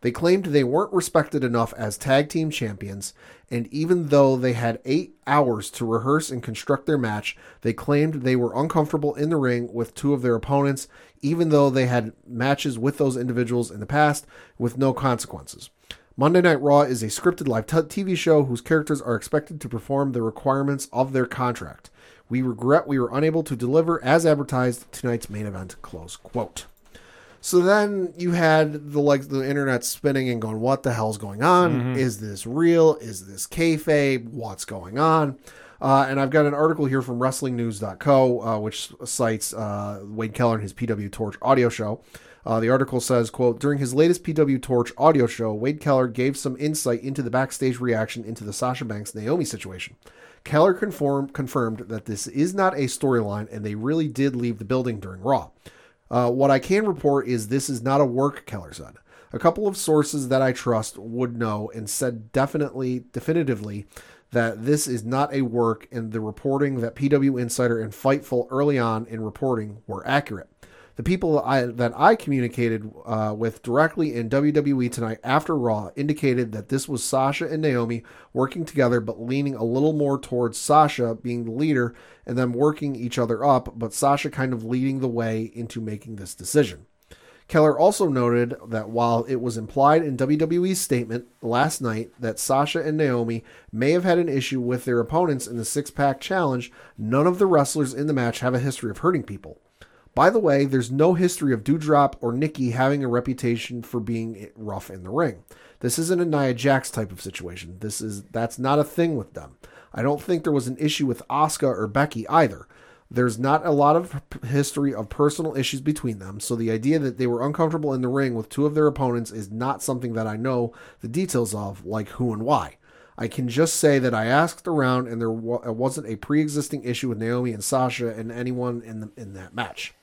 They claimed they weren't respected enough as tag team champions, and even though they had eight hours to rehearse and construct their match, they claimed they were uncomfortable in the ring with two of their opponents, even though they had matches with those individuals in the past with no consequences. Monday Night Raw is a scripted live t- TV show whose characters are expected to perform the requirements of their contract. We regret we were unable to deliver as advertised tonight's main event. Close quote. So then you had the like the internet spinning and going, "What the hell's going on? Is this real? Is this kayfabe? What's going on?" Uh, and I've got an article here from WrestlingNews.co, uh, which cites uh, Wade Keller and his PW Torch audio show. Uh, the article says, quote, during his latest PW Torch audio show, Wade Keller gave some insight into the backstage reaction into the Sasha Banks Naomi situation. Keller conform, confirmed that this is not a storyline and they really did leave the building during Raw. Uh, what I can report is this is not a work, Keller said. A couple of sources that I trust would know and said definitely, definitively, that this is not a work, and the reporting that PW Insider and Fightful early on in reporting were accurate. The people I, that I communicated uh, with directly in WWE tonight after Raw indicated that this was Sasha and Naomi working together, but leaning a little more towards Sasha being the leader and them working each other up, but Sasha kind of leading the way into making this decision. Keller also noted that while it was implied in WWE's statement last night that Sasha and Naomi may have had an issue with their opponents in the six pack challenge, none of the wrestlers in the match have a history of hurting people. By the way, there's no history of Doudrop or Nikki having a reputation for being rough in the ring. This isn't a Nia Jax type of situation. This is that's not a thing with them. I don't think there was an issue with Asuka or Becky either. There's not a lot of history of personal issues between them, so the idea that they were uncomfortable in the ring with two of their opponents is not something that I know the details of, like who and why. I can just say that I asked around, and there wasn't a pre-existing issue with Naomi and Sasha and anyone in the, in that match.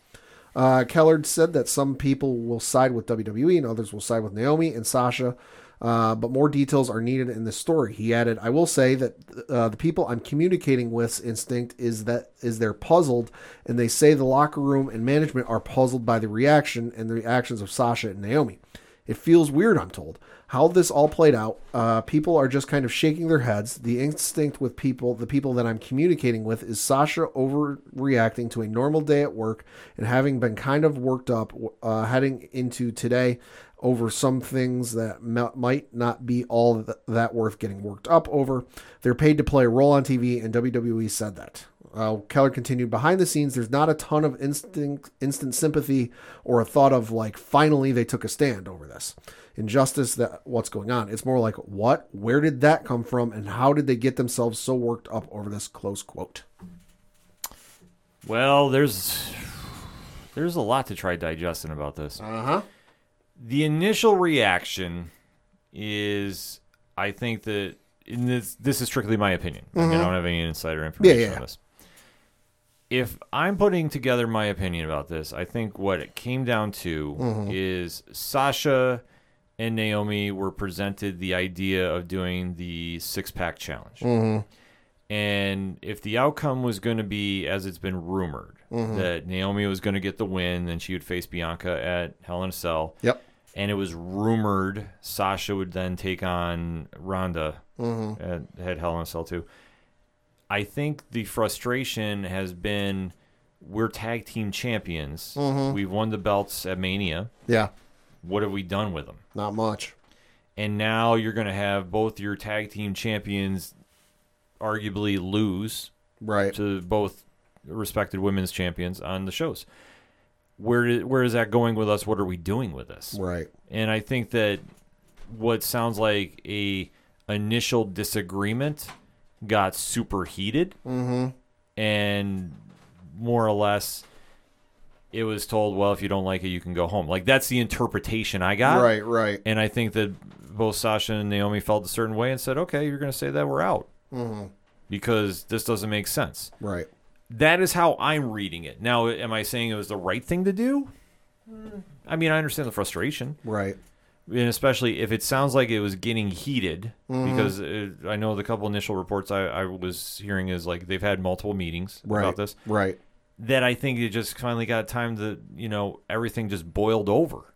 Uh, Keller said that some people will side with WWE and others will side with Naomi and Sasha, uh, but more details are needed in this story. He added, "I will say that uh, the people I'm communicating with's instinct is that is they're puzzled, and they say the locker room and management are puzzled by the reaction and the reactions of Sasha and Naomi. It feels weird, I'm told. How this all played out, uh, people are just kind of shaking their heads. The instinct with people, the people that I'm communicating with, is Sasha overreacting to a normal day at work and having been kind of worked up uh, heading into today over some things that m- might not be all th- that worth getting worked up over. They're paid to play a role on TV, and WWE said that. Uh, Keller continued, behind the scenes, there's not a ton of instant, instant sympathy or a thought of like, finally they took a stand over this injustice that what's going on. It's more like, what? Where did that come from? And how did they get themselves so worked up over this close quote? Well, there's there's a lot to try digesting about this. Uh huh. the initial reaction is I think that in this this is strictly my opinion. I, mean, I don't have any insider information Mm-hmm. yeah, on this. If I'm putting together my opinion about this, I think what it came down to Mm-hmm. is Sasha and Naomi were presented the idea of doing the six pack challenge. Mm-hmm. And if the outcome was going to be, as it's been rumored, Mm-hmm. that Naomi was going to get the win, then she would face Bianca at Hell in a Cell. Yep. And it was rumored Sasha would then take on Ronda Mm-hmm. at, at Hell in a Cell too. I think the frustration has been we're tag team champions. Mm-hmm. We've won the belts at Mania. Yeah. What have we done with them? Not much. and now you're going to have both your tag team champions arguably lose Right. to both respected women's champions on the shows. Where where is that going with us? What are we doing with this? Right. And I think that what sounds like a initial disagreement got superheated, Mm-hmm. and more or less it was told, well, if you don't like it, you can go home. Like that's the interpretation I got. Right. Right. And I think that both Sasha and Naomi felt a certain way and said, okay, you're going to say that we're out Mm-hmm. because this doesn't make sense. Right. That is how I'm reading it. Now, am I saying it was the right thing to do? I mean, I understand the frustration, Right. and especially if it sounds like it was getting heated, Mm-hmm. because it, I know the couple initial reports I, I was hearing is like they've had multiple meetings Right. about this. Right. That I think it just finally got time to, you know, everything just boiled over,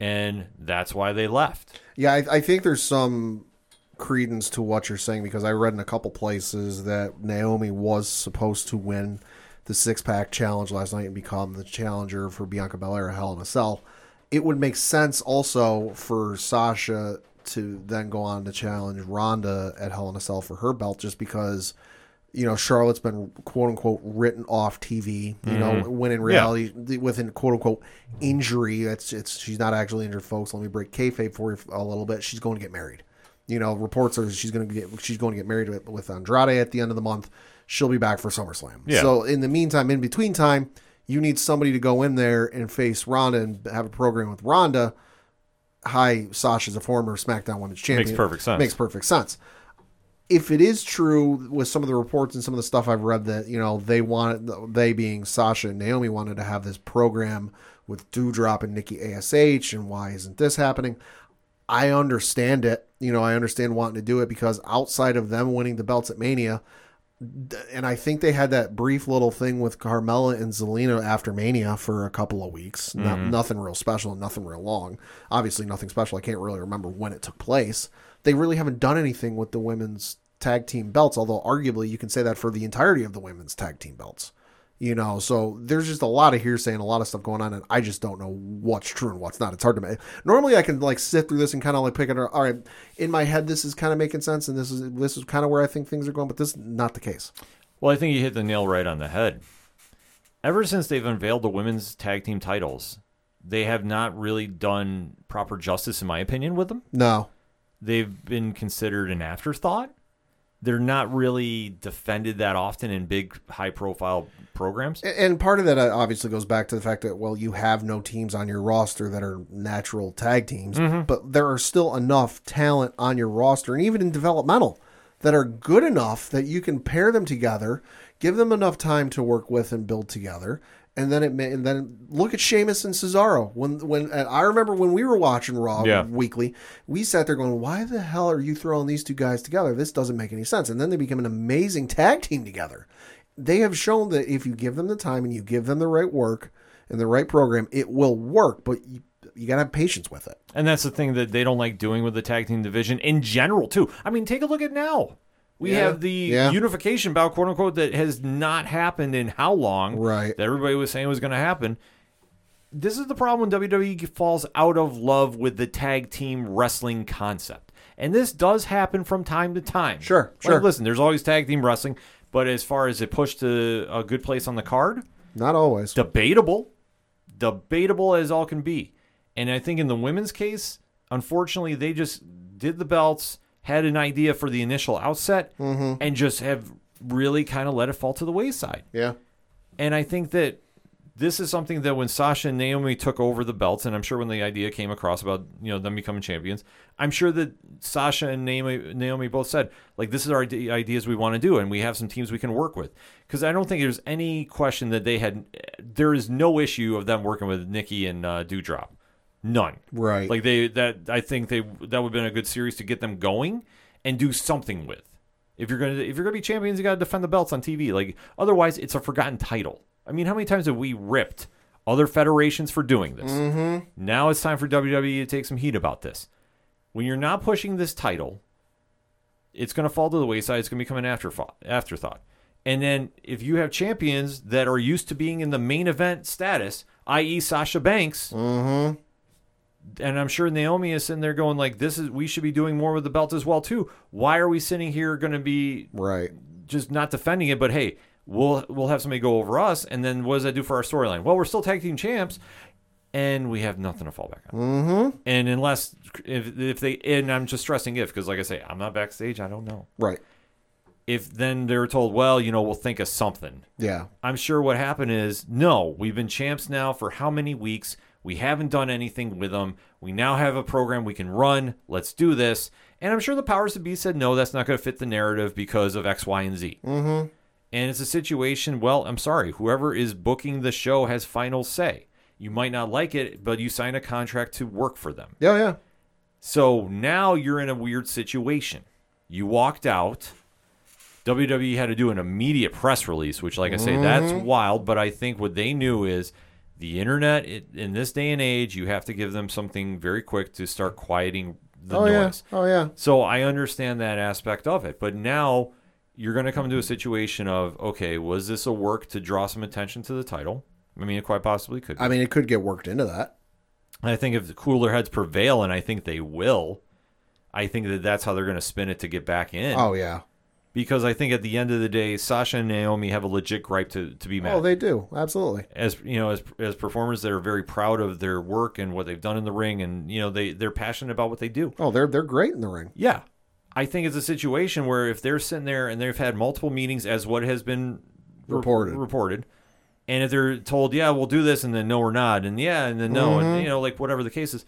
and that's why they left. Yeah, I, I think there's some credence to what you're saying because I read in a couple places that Naomi was supposed to win the six pack challenge last night and become the challenger for Bianca Belair Hell in a Cell. It would make sense also for Sasha to then go on to challenge Ronda at Hell in a Cell for her belt just because you know Charlotte's been quote unquote written off TV. You know, mm-hmm. when in reality, the with an quote unquote injury, it's it's she's not actually injured, folks. Let me break kayfabe for you a little bit. She's going to get married. You know, reports are she's going to get she's going to get married with, with Andrade at the end of the month. She'll be back for SummerSlam. Yeah. So in the meantime, in between time, you need somebody to go in there and face Ronda and have a program with Ronda. Hi, Sasha's a former SmackDown Women's Champion. Makes perfect sense. Makes perfect sense. If it is true with some of the reports and some of the stuff I've read that you know they wanted, they being Sasha and Naomi wanted to have this program with Doudrop and Nikki Ash, and why isn't this happening? I understand it. You know, I understand wanting to do it because outside of them winning the belts at Mania, and I think they had that brief little thing with Carmella and Zelina after Mania for a couple of weeks. Not, mm-hmm. nothing real special and nothing real long. Obviously, nothing special. I can't really remember when it took place. They really haven't done anything with the women's tag team belts, although arguably you can say that for the entirety of the women's tag team belts. You know, so there's just a lot of hearsay and a lot of stuff going on, and I just don't know what's true and what's not. It's hard to make. Normally, I can like sit through this and kind of like pick it. up. All right, in my head, this is kind of making sense, and this is this is kind of where I think things are going, but this is not the case. Well, I think you hit the nail right on the head. Ever since they've unveiled the women's tag team titles, they have not really done proper justice, in my opinion, with them. No, They've been considered an afterthought. They're not really defended that often in big, high profile programs. And part of that uh, obviously goes back to the fact that well, you have no teams on your roster that are natural tag teams, but there are still enough talent on your roster, and even in developmental, that are good enough that you can pair them together, give them enough time to work with and build together. And then it may, and then look at Sheamus and Cesaro. When when and I remember when we were watching Raw Yeah. weekly, we sat there going, "Why the hell are you throwing these two guys together? This doesn't make any sense." And then they become an amazing tag team together they have shown that if you give them the time and you give them the right work and the right program, it will work. But you, you got to have patience with it. And that's the thing that they don't like doing with the tag team division in general, too. I mean, take a look at now. We Yeah. have the Yeah. unification bout, quote unquote, that has not happened in how long? Right. That everybody was saying was going to happen. This is the problem when WWE falls out of love with the tag team wrestling concept. And this does happen from time to time. Sure, Like, sure. listen, there's always tag team wrestling, but as far as it pushed to a good place on the card, Not always. debatable, debatable as all can be. And I think in the women's case, unfortunately, they just did the belts, had an idea for the initial outset, and just have really kind of let it fall to the wayside. Yeah. And I think that this is something that when Sasha and Naomi took over the belts, and I'm sure when the idea came across about you know them becoming champions, I'm sure that Sasha and Naomi, Naomi both said like this is our ideas we want to do, and we have some teams we can work with. Because I don't think there's any question that they had. There is no issue of them working with Nikki and uh, Doudrop, none. Right. Like they that I think they that would have been a good series to get them going and do something with. If you're gonna if you're gonna be champions, you gotta defend the belts on TV. Like otherwise, it's a forgotten title. I mean, how many times have we ripped other federations for doing this? Mm-hmm. Now it's time for WWE to take some heat about this. When you're not pushing this title, it's going to fall to the wayside. It's going to become an afterthought. Afterthought. And then if you have champions that are used to being in the main event status, i.e., Sasha Banks, and I'm sure Naomi is sitting there going like, "This is we should be doing more with the belt as well too. Why are we sitting here going to be Right. just not defending it? But hey, we'll we'll have somebody go over us, and then what does that do for our storyline? Well, we're still tag team champs, and we have nothing to fall back on. Mm-hmm. And unless if if they and I'm just stressing if because like I say, I'm not backstage. I don't know Right. if then they're told, well, you know, we'll think of something. Yeah. I'm sure what happened is no, we've been champs now for how many weeks? We haven't done anything with them. We now have a program we can run. Let's do this. And I'm sure the powers that be said, no, that's not going to fit the narrative because of X, Y, and Z. Mm-hmm. And it's a situation, well, I'm sorry, whoever is booking the show has final say. You might not like it, but you sign a contract to work for them. Yeah. Yeah. So now you're in a weird situation. You walked out. WWE had to do an immediate press release, which, like I say, that's wild. But I think what they knew is the internet it, in this day and age, you have to give them something very quick to start quieting the Oh yeah. Oh yeah. So I understand that aspect of it. But now you're going to come to a situation of okay, was this a work to draw some attention to the title? I mean, it quite possibly could. be. I mean, it could get worked into that. I think if the cooler heads prevail, and I think they will, I think that that's how they're going to spin it to get back in. Oh yeah. Because I think at the end of the day, Sasha and Naomi have a legit gripe to, to be mad. Oh, they do. Absolutely. as you know, as as performers, they're very proud of their work and what they've done in the ring, and you know they they're passionate about what they do. Oh, they're they're great in the ring. Yeah, I think it's a situation where if they're sitting there and they've had multiple meetings, as what has been re- Reported. reported, and if they're told, yeah, we'll do this, and then no, we're not, and yeah, and then no, Mm-hmm. and you know, like whatever the case is,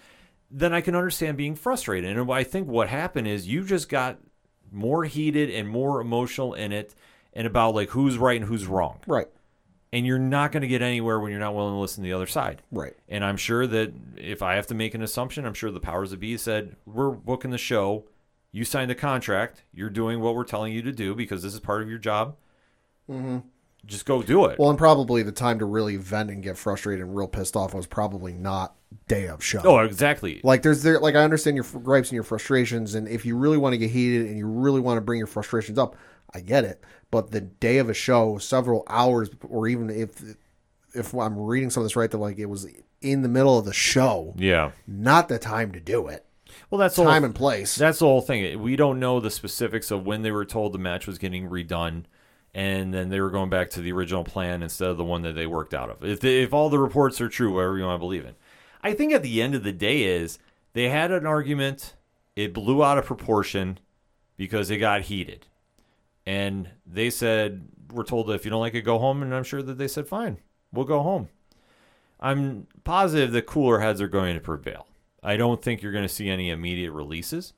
then I can understand being frustrated. And I think what happened is you just got more heated and more emotional in it, and about like who's right and who's wrong, Right. and you're not going to get anywhere when you're not willing to listen to the other side. Right. And I'm sure that if I have to make an assumption, I'm sure the powers that be said, We're booking the show. You signed a contract. You're doing what we're telling you to do because this is part of your job. Mm-hmm. Just go do it. Well, and probably the time to really vent and get frustrated and real pissed off was probably not day of show. oh, exactly. Like there's there like I understand your gripes and your frustrations, and if you really want to get heated and you really want to bring your frustrations up, I get it. But the day of a show, several hours, or even if if I'm reading some of this right, that like it was in the middle of the show, yeah. not the time to do it. Well, that's the Time whole, and place. That's the whole thing. We don't know the specifics of when they were told the match was getting redone, and then they were going back to the original plan instead of the one that they worked out of. If they, if all the reports are true, whatever you want to believe in, I think at the end of the day is they had an argument. It blew out of proportion because it got heated, and they said we're told that if you don't like it, go home. And I'm sure that they said fine, we'll go home. I'm positive that cooler heads are going to prevail. I don't think you're going to see any immediate releases.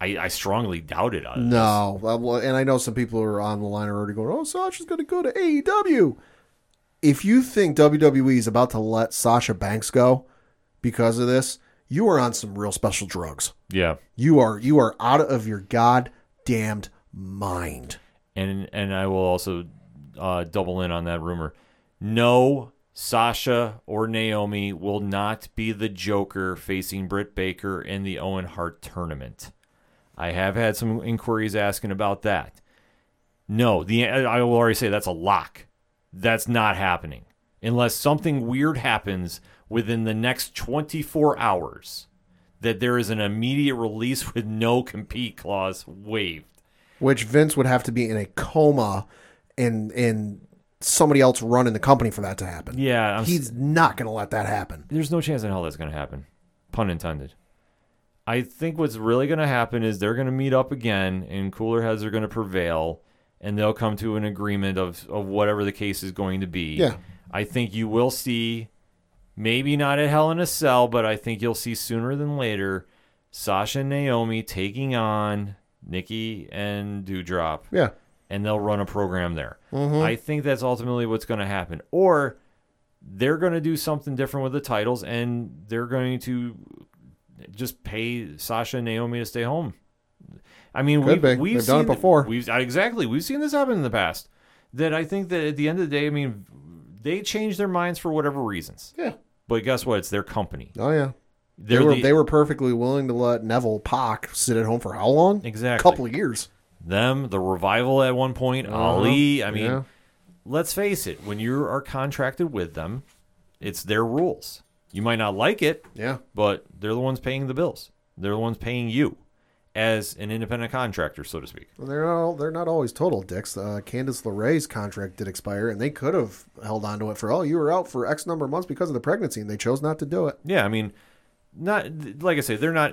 I, I strongly doubt it. No, well, and I know some people are on the line are already going, "Oh, Sasha's going to go to AEW." If you think WWE is about to let Sasha Banks go because of this, you are on some real special drugs. Yeah, You are you are out of your goddamned mind. and and I will also uh, double in on that rumor. No, Sasha or Naomi will not be the Joker facing Britt Baker in the Owen Hart tournament. I have had some inquiries asking about that. No, the I will already say that's a lock. That's not happening unless something weird happens within the next 24 hours. That there is an immediate release with no compete clause waived. Which Vince would have to be in a coma and and somebody else running the company for that to happen. Yeah, I'm, He's not going to let that happen. there's no chance in hell that's going to happen. Pun intended. I think what's really going to happen is they're going to meet up again, and cooler heads are going to prevail, and they'll come to an agreement of, of whatever the case is going to be. Yeah. I think you will see, maybe not at Hell in a Cell, but I think you'll see sooner than later Sasha and Naomi taking on Nikki and Doudrop Yeah. and they'll run a program there. Mm-hmm. I think that's ultimately what's going to happen. Or they're going to do something different with the titles and they're going to just pay Sasha and Naomi to stay home. I mean, Could we've, we've done it before. We've exactly we've seen this happen in the past. That I think that at the end of the day, I mean, they change their minds for whatever reasons. Yeah. But guess what? It's their company. Oh yeah. They were the- they were perfectly willing to let Neville Pac sit at home for how long? Exactly. A couple of years. them, the revival at one point, uh-huh. Ali. I mean. Yeah. let's face it, when you are contracted with them, it's their rules. You might not like it, Yeah. but they're the ones paying the bills. They're the ones paying you as an independent contractor, so to speak. Well, they're not they're not always total dicks. Uh, Candice LeRae's contract did expire, and they could have held on to it for oh, you were out for X number of months because of the pregnancy, and they chose not to do it. Yeah, I mean, not like I say, they're not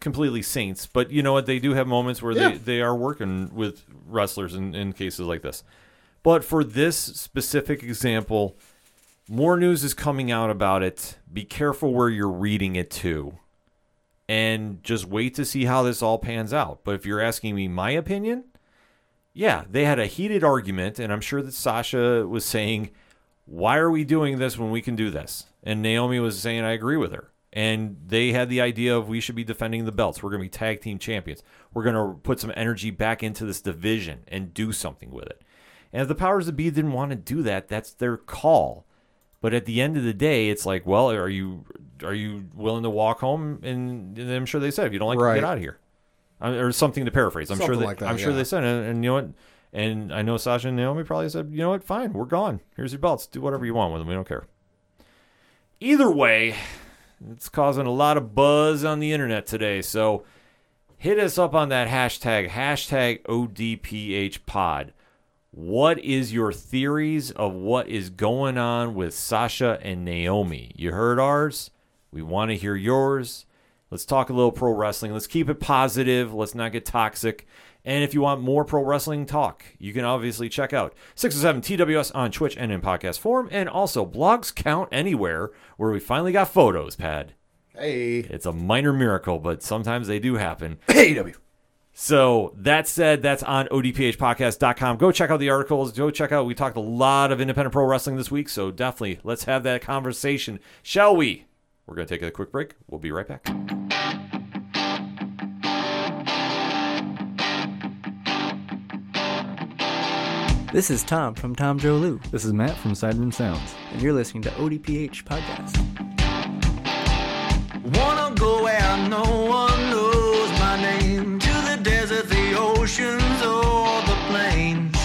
completely saints, but you know what? They do have moments where Yeah. they, they are working with wrestlers in, in cases like this. But for this specific example, more news is coming out about it. Be careful where you're reading it to. And just wait to see how this all pans out. But if you're asking me my opinion, yeah, they had a heated argument, and I'm sure that Sasha was saying, Why are we doing this when we can do this? And Naomi was saying, I agree with her. And they had the idea of we should be defending the belts. We're going to be tag team champions. We're going to put some energy back into this division and do something with it. And if the powers that be didn't want to do that, that's their call. But at the end of the day, it's like, well, are you are you willing to walk home? And, and I'm sure they said, if you don't like Right. it, get out of here, or something to paraphrase. I'm sure Something they, like that, I'm sure they said, and, and you know what? And I know Sasha and Naomi probably said, you know what? Fine, we're gone. Here's your belts. Do whatever you want with them. We don't care. Either way, it's causing a lot of buzz on the internet today. So hit us up on that hashtag, hashtag ODPHpod. What is your theories of what is going on with Sasha and Naomi? You heard ours. We want to hear yours. Let's talk a little pro wrestling. Let's keep it positive. Let's not get toxic. And if you want more pro wrestling talk, you can obviously check out 607 TWS on Twitch and in podcast form, and also blogs count anywhere where we finally got photos, Pad. Hey. It's a minor miracle, but sometimes they do happen. AEW. So that said, that's on odphpodcast.com. Go check out the articles. Go check out. We talked a lot of independent pro wrestling this week, so definitely let's have that conversation, shall we? We're going to take a quick break. We'll be right back. This is Tom from Tom Joe Lou, This is Matt from Sideroom Sounds. and you're listening to ODPH Podcast. Wanna go where no one knows my name oceans, or the plains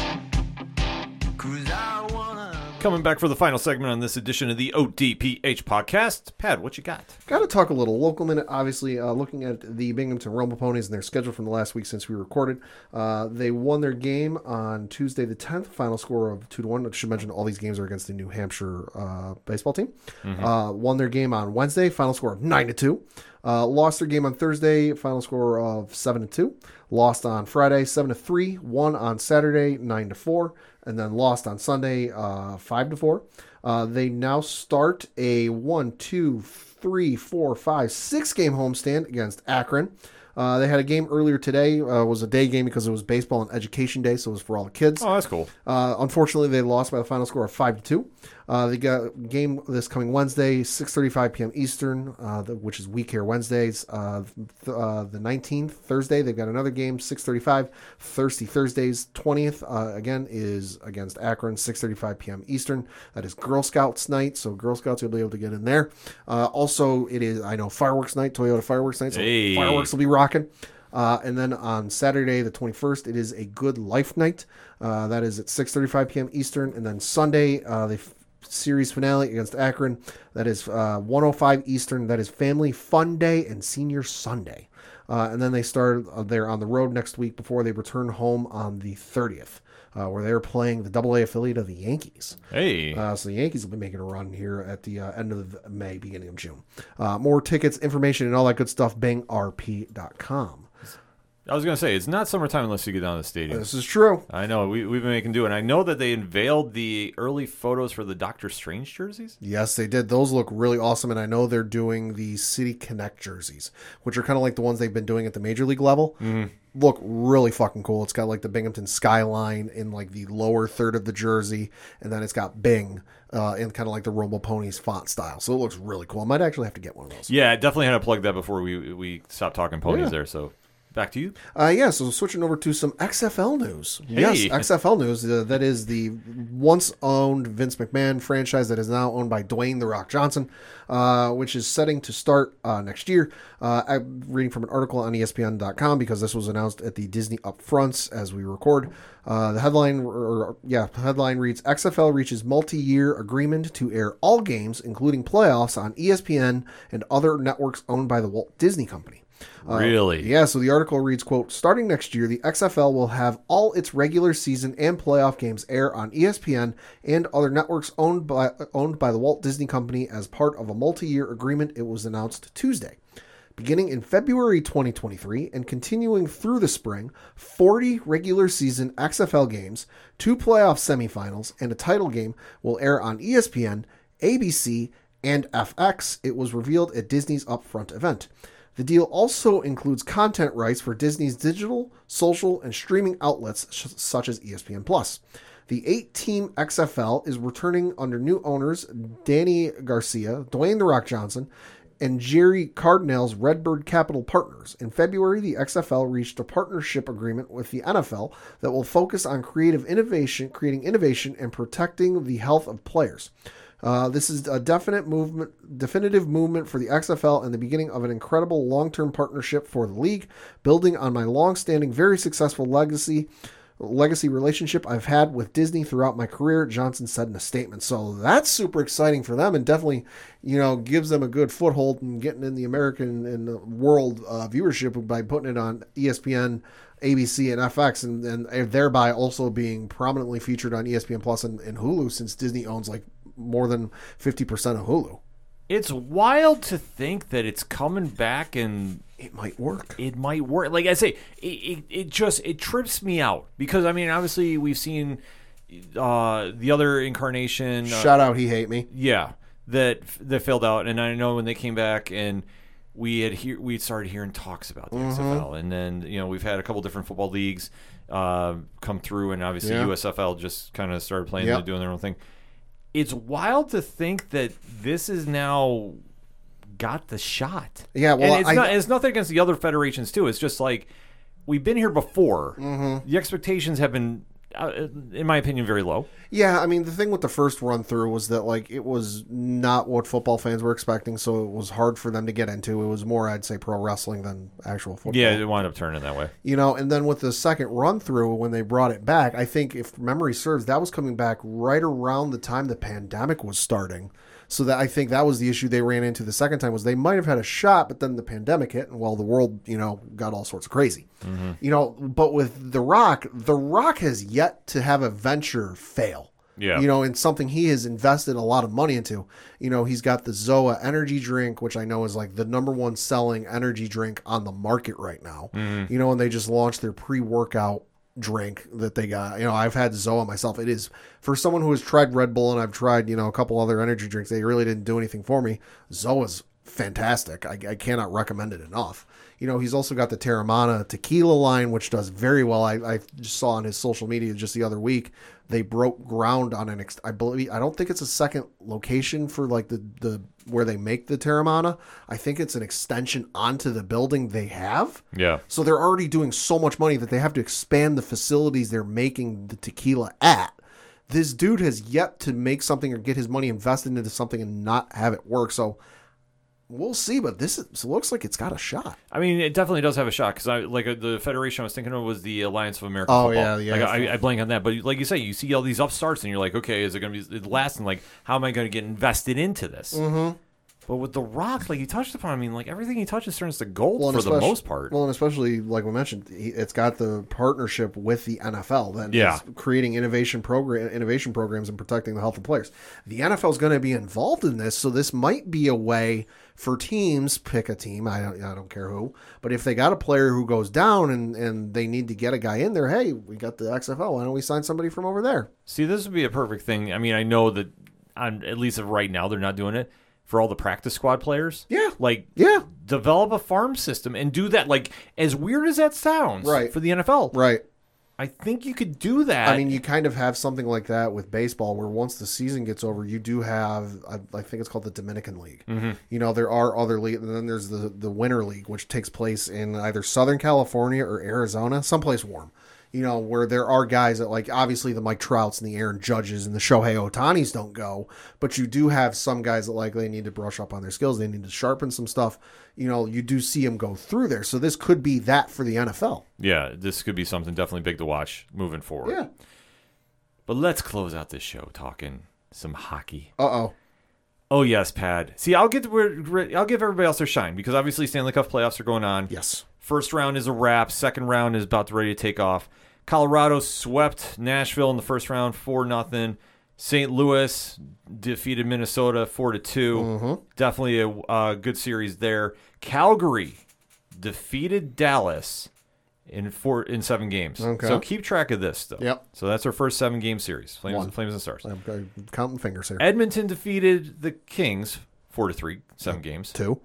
Cause I wanna Coming back for the final segment on this edition of the ODPH podcast. Pad, what you got? Got to talk a little local minute. Obviously, uh, looking at the Binghamton Rumble Ponies and their schedule from the last week since we recorded, uh, they won their game on Tuesday the 10th. Final score of two to one. I should mention all these games are against the New Hampshire uh, baseball team. Uh, won their game on Wednesday. Final score of nine to two. Uh, lost their game on Thursday. Final score of seven to two. Lost on Friday seven to three. Won on Saturday nine to four, and then lost on Sunday uh, five to four. Uh, they now start a one, two, three, four, five, six game homestand against Akron. Uh, they had a game earlier today. Uh, it was a day game because it was baseball and education day, so it was for all the kids. Oh, that's cool. Uh, unfortunately, they lost by the final score of five to two. Uh, they got game this coming Wednesday, six thirty-five p.m. Eastern, uh, the, which is week here Wednesdays. Uh, th- uh, the nineteenth Thursday, they've got another game, six thirty-five. Thirsty Thursdays, twentieth uh, again is against Akron, six thirty-five p.m. Eastern. That is Girl Scouts night, so Girl Scouts will be able to get in there. Uh, also, it is I know fireworks night, Toyota fireworks night, so Hey. fireworks will be rocking. Uh, and then on Saturday, the 21st, it is a Good Life Night. Uh, that is at 6:35 p.m. Eastern. And then Sunday, uh, the f- series finale against Akron. That is uh, 105 Eastern. That is Family Fun Day and Senior Sunday. Uh, and then they start uh, they're on the road next week before they return home on the 30th, uh, where they're playing the AA affiliate of the Yankees. Hey. Uh, so the Yankees will be making a run here at the uh, end of May, beginning of June. Uh, more tickets, information, and all that good stuff, bangrp.com. I was going to say, it's not summertime unless you get down to the stadium. This is true. I know. We, we've been making do. And I know that they unveiled the early photos for the Doctor Strange jerseys. Yes, they did. Those look really awesome, and I know they're doing the City Connect jerseys, which are kind of like the ones they've been doing at the major league level. Look really fucking cool. It's got like the Binghamton skyline in like the lower third of the jersey, and then it's got Bing uh, in kind of like the Rumble Ponies font style. So it looks really cool. I might actually have to get one of those. Yeah, I definitely had to plug that before we we stopped talking ponies Yeah. there. So back to you. Uh, yeah, so switching over to some XFL news. Yes, XFL news. Uh, that is the once owned Vince McMahon franchise that is now owned by Dwayne The Rock Johnson, uh, which is setting to start uh, next year. Uh, I'm reading from an article on ESPN.com because this was announced at the Disney Upfronts as we record. Uh, the headline, or, yeah, headline reads XFL reaches multi year agreement to air all games, including playoffs, on ESPN and other networks owned by the Walt Disney Company. Uh, Really? Yeah, so the article reads, quote, starting next year, the XFL will have all its regular season and playoff games air on ESPN and other networks owned by owned by the Walt Disney Company as part of a multi-year agreement it was announced Tuesday. Beginning in February 2023 and continuing through the spring, 40 regular season XFL games, two playoff semifinals, and a title game will air on ESPN, ABC, and FX. It was revealed at Disney's upfront event. The deal also includes content rights for Disney's digital, social, and streaming outlets sh- such as ESPN Plus. The eight-team XFL is returning under new owners Dany Garcia, Dwayne The Rock Johnson, and Jerry Cardinale's Redbird Capital Partners. In February, the XFL reached a partnership agreement with the NFL that will focus on creative innovation, creating innovation, and protecting the health of players. Uh, this is a definite movement, definitive movement for the XFL and the beginning of an incredible long-term partnership for the league, building on my long-standing, very successful legacy legacy relationship I've had with Disney throughout my career, Johnson said in a statement. So that's super exciting for them and definitely, you know, gives them a good foothold in getting in the American and the world uh, viewership by putting it on ESPN, ABC, and FX, and, and thereby also being prominently featured on ESPN Plus and, and Hulu since Disney owns like more than 50% of Hulu. it's wild to think that it's coming back and It might work. it might work. Like I say, it, it, it just it trips me out because I mean, obviously we've seen uh, the other incarnation. Uh, Shout out, he hate me. yeah, that that failed out, and I know when they came back and we had hear we started hearing talks about the Mm-hmm. XFL, and then you know we've had a couple different football leagues uh, come through, and obviously Yeah. USFL just kind of started playing, Yep. doing their own thing. It's wild to think that this is now got the shot. Yeah, well, and it's I- not. It's nothing against the other federations too. It's just like we've been here before. Mm-hmm. The expectations have been, uh, in my opinion, very low. Yeah, I mean the thing with the first run through was that like it was not what football fans were expecting, so it was hard for them to get into. It was more, I'd say, pro wrestling than actual football. Yeah, it wound up turning that way. you know. And then with the second run through, when they brought it back, I think if memory serves, that was coming back right around the time the pandemic was starting. So that I think that was the issue they ran into the second time was they might have had a shot, but then the pandemic hit, and well, the world you know got all sorts of crazy. Mm-hmm. You know, but with The Rock, The Rock has yet to have a venture fail. Yeah. You know, in something he has invested a lot of money into. You know, he's got the Zoa energy drink, which I know is like the number one selling energy drink on the market right now. Mm-hmm. You know, and they just launched their pre workout drink that they got. You know, I've had Zoa myself. It is for someone who has tried Red Bull and I've tried, you know, a couple other energy drinks, they really didn't do anything for me. Zoa's fantastic. I, I cannot recommend it enough. You know, he's also got the Teremana tequila line, which does very well. I, I just saw on his social media just the other week they broke ground on an. Ex- I believe I don't think it's a second location for like the the where they make the Teremana. I think it's an extension onto the building they have. Yeah. So they're already doing so much money that they have to expand the facilities they're making the tequila at. This dude has yet to make something or get his money invested into something and not have it work. So we'll see, but this is, looks like it's got a shot. I mean, it definitely does have a shot because I like uh, the federation I was thinking of was the Alliance of American Oh, Football. yeah, yeah. Like, I, I blank on that, but like you say, you see all these upstarts, and you're like, okay, is it going to be lasting? Like, how am I going to get invested into this? Mm-hmm. But with the Rock, like you touched upon, I mean, like everything he touches turns to gold and for the most part. Well, and especially like we mentioned, he- it's got the partnership with the NFL that Yeah. creating innovation program innovation programs and protecting the health of players. The NFL is going to be involved in this, so this might be a way for teams pick a team. I don't, I don't care who, but if they got a player who goes down and and they need to get a guy in there, hey, we got the XFL. Why don't we sign somebody from over there? See, this would be a perfect thing. I mean, I know that on at least right now they're not doing it for all the practice squad players. Yeah. like Yeah, develop a farm system and do that. Like as weird as that sounds, Right. For the NFL, right. I think you could do that. I mean, you kind of have something like that with baseball, where once the season gets over, you do have, I, I think it's called the Dominican League. Mm-hmm. You know, there are other leagues, and then there's the the Winter League, which takes place in either Southern California or Arizona, someplace warm. You know, where there are guys that like obviously the Mike Trouts and the Aaron Judges and the Shohei Otanis don't go, but you do have some guys that like they need to brush up on their skills, they need to sharpen some stuff. You know, you do see them go through there, so this could be that for the NFL. yeah, this could be something definitely big to watch moving forward. Yeah. But let's close out this show talking some hockey. Uh oh. Oh yes, Pad. See, I'll get we're- I'll give everybody else their shine because obviously Stanley Cup playoffs are going on. Yes. First round is a wrap. Second round is about to ready to take off. Colorado swept Nashville in the first round, four nothing. St. Louis defeated Minnesota four to 2 Definitely a uh, good series there. Calgary defeated Dallas in four in seven games. Okay. So keep track of this though. Yep. So that's our first seven game series. Flames, One. Flames and Stars. I'm, I'm counting fingers here. Edmonton defeated the Kings four to three, seven games. Two.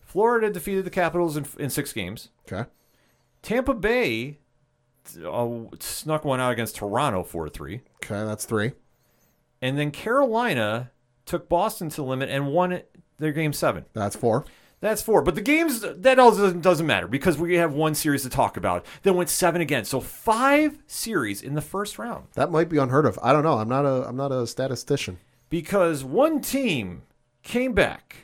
Florida defeated the Capitals in, in six games. Okay. Tampa Bay uh, snuck one out against Toronto 4 3. Okay, that's three. And then Carolina took Boston to the limit and won their game seven. That's four. That's four. But the games, that all doesn't, doesn't matter because we have one series to talk about. Then went seven again. So five series in the first round. That might be unheard of. I don't know. I'm not a I'm not a statistician. Because one team came back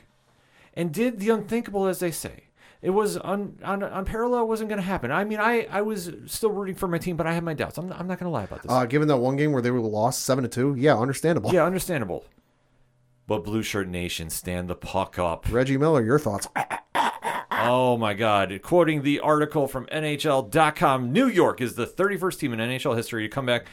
and did the unthinkable, as they say. It was un, un, unparalleled. It wasn't going to happen. I mean, I, I was still rooting for my team, but I had my doubts. I'm, I'm not going to lie about this. Uh, given that one game where they were lost seven to two, yeah, understandable. Yeah, understandable. But Blue Shirt Nation, stand the puck up. Reggie Miller, your thoughts? Oh my God. Quoting the article from NHL.com, New York is the 31st team in NHL history to come back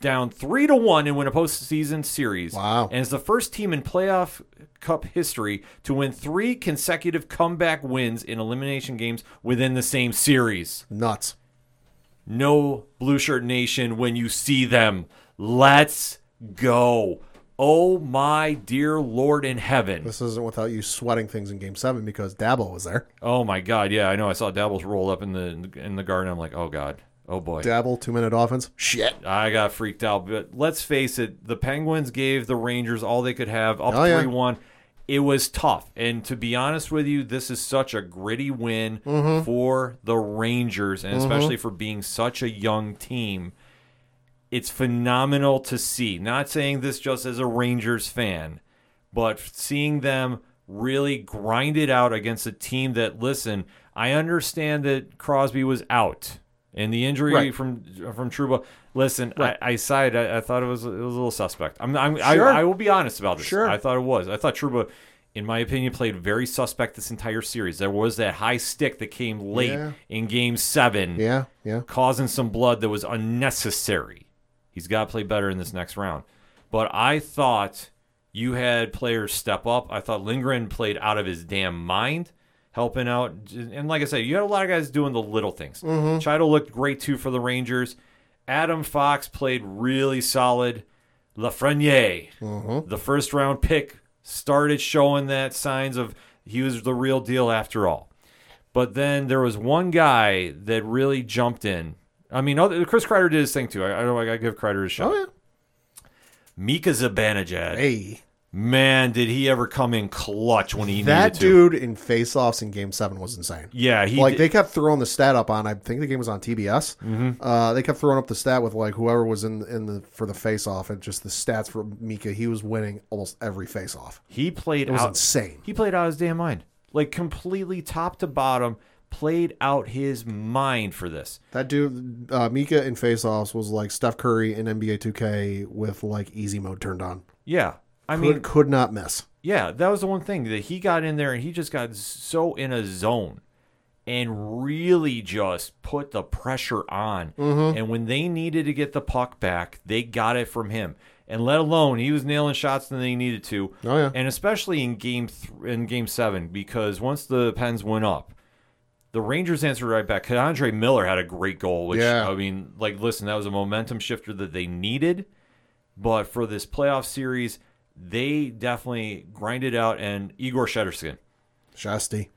down three to one and win a postseason series. Wow. And is the first team in playoff cup history to win three consecutive comeback wins in elimination games within the same series. Nuts. No Blue Shirt Nation when you see them. Let's go. Oh my dear Lord in heaven. This isn't without you sweating things in Game Seven because Dabo was there. Oh my God. Yeah, I know. I saw Dabbles roll up in the in the garden. I'm like, oh God. Oh boy. Dabble two minute offense. Shit. I got freaked out. But let's face it, the Penguins gave the Rangers all they could have, up Oh, yeah. 3 1. It was tough. And to be honest with you, this is such a gritty win Mm-hmm. for the Rangers, and especially for being such a young team. It's phenomenal to see. Not saying this just as a Rangers fan, but seeing them really grind it out against a team that, listen, I understand that Crosby was out and the injury Right. from from Trouba. Listen, I, I sighed. I, I thought it was it was a little suspect. I'm, I'm Sure. I, I will be honest about this. Sure. I thought it was. I thought Trouba, in my opinion, played very suspect this entire series. There was that high stick that came late Yeah. in Game Seven Yeah, yeah. causing some blood that was unnecessary. He's got to play better in this next round. But I thought you had players step up. I thought Lindgren played out of his damn mind, helping out. And like I said, you had a lot of guys doing the little things. Mm-hmm. Chido looked great too for the Rangers. Adam Fox played really solid. Lafreniere, mm-hmm. the first round pick, started showing that signs of he was the real deal after all. But then there was one guy that really jumped in. I mean, other, Chris Kreider did his thing too. I, I know I give Kreider a shot. Oh yeah. Mika Zibanejad, Hey, man, did he ever come in clutch when he that needed to? dude in face-offs in Game Seven was insane. Yeah, he like did- they kept throwing the stat up on. I think the game was on TBS. Mm-hmm. Uh, they kept throwing up the stat with like whoever was in in the for the face off and just the stats for Mika. He was winning almost every face off. he played It was out. insane. He played out his damn mind, like completely top to bottom. Played out his mind for this. That dude, uh, Mika in face offs was like Steph Curry in NBA 2K with like easy mode turned on. Yeah, I Could, mean, could not miss. Yeah, that was the one thing that he got in there and he just got so in a zone and really just put the pressure on. Mm-hmm. And when they needed to get the puck back, they got it from him. And let alone he was nailing shots than they needed to. Oh, yeah. And especially in game th- in game 7 because once the Pens went up, the Rangers answered right back. Andre Miller had a great goal, which Yeah. I mean, like listen, that was a momentum shifter that they needed. But for this playoff series, they definitely grinded out. And Igor Shesterkin, Shesty.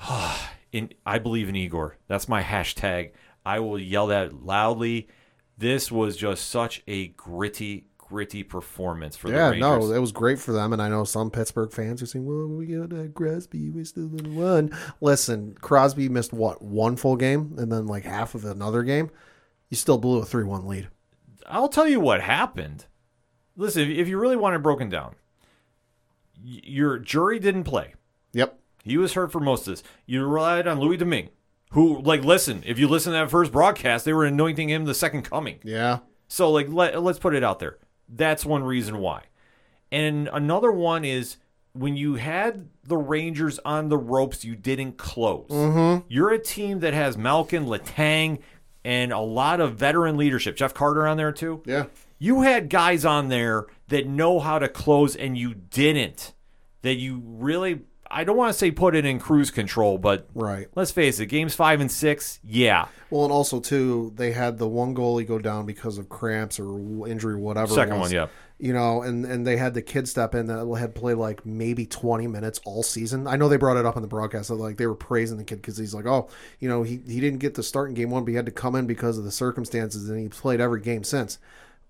in I believe in Igor. That's my hashtag. I will yell that loudly. This was just such a gritty, gritty performance for Yeah, the Rangers. Yeah, no, it was great for them. And I know some Pittsburgh fans are saying, well, we got uh, Crosby, we still didn't won. Listen, Crosby missed what, one full game and then like half of another game? You still blew a 3 1 lead. I'll tell you what happened. Listen, if- you really want it broken down, your Jarry didn't play. Yep. He was hurt for most of this. You relied on Louis Domingue, who, like, listen, if you listen to that first broadcast, they were anointing him the second coming. Yeah. So, like, let, let's put it out there. That's one reason why. And another one is when you had the Rangers on the ropes, you didn't close. Mm-hmm. You're a team that has Malkin, Letang, and a lot of veteran leadership. Jeff Carter on there, too. Yeah. You had guys on there that know how to close, and you didn't. That you really, I don't want to say put it in cruise control, but Right. let's face it, games five and six, yeah. Well, and also too, they had the one goalie go down because of cramps or injury, whatever. it Second one, yeah. You know, and and they had the kid step in that had played like maybe twenty minutes all season. I know they brought it up on the broadcast. that, Like they were praising the kid because he's like, oh, you know, he he didn't get the start in game one, but he had to come in because of the circumstances, and he played every game since.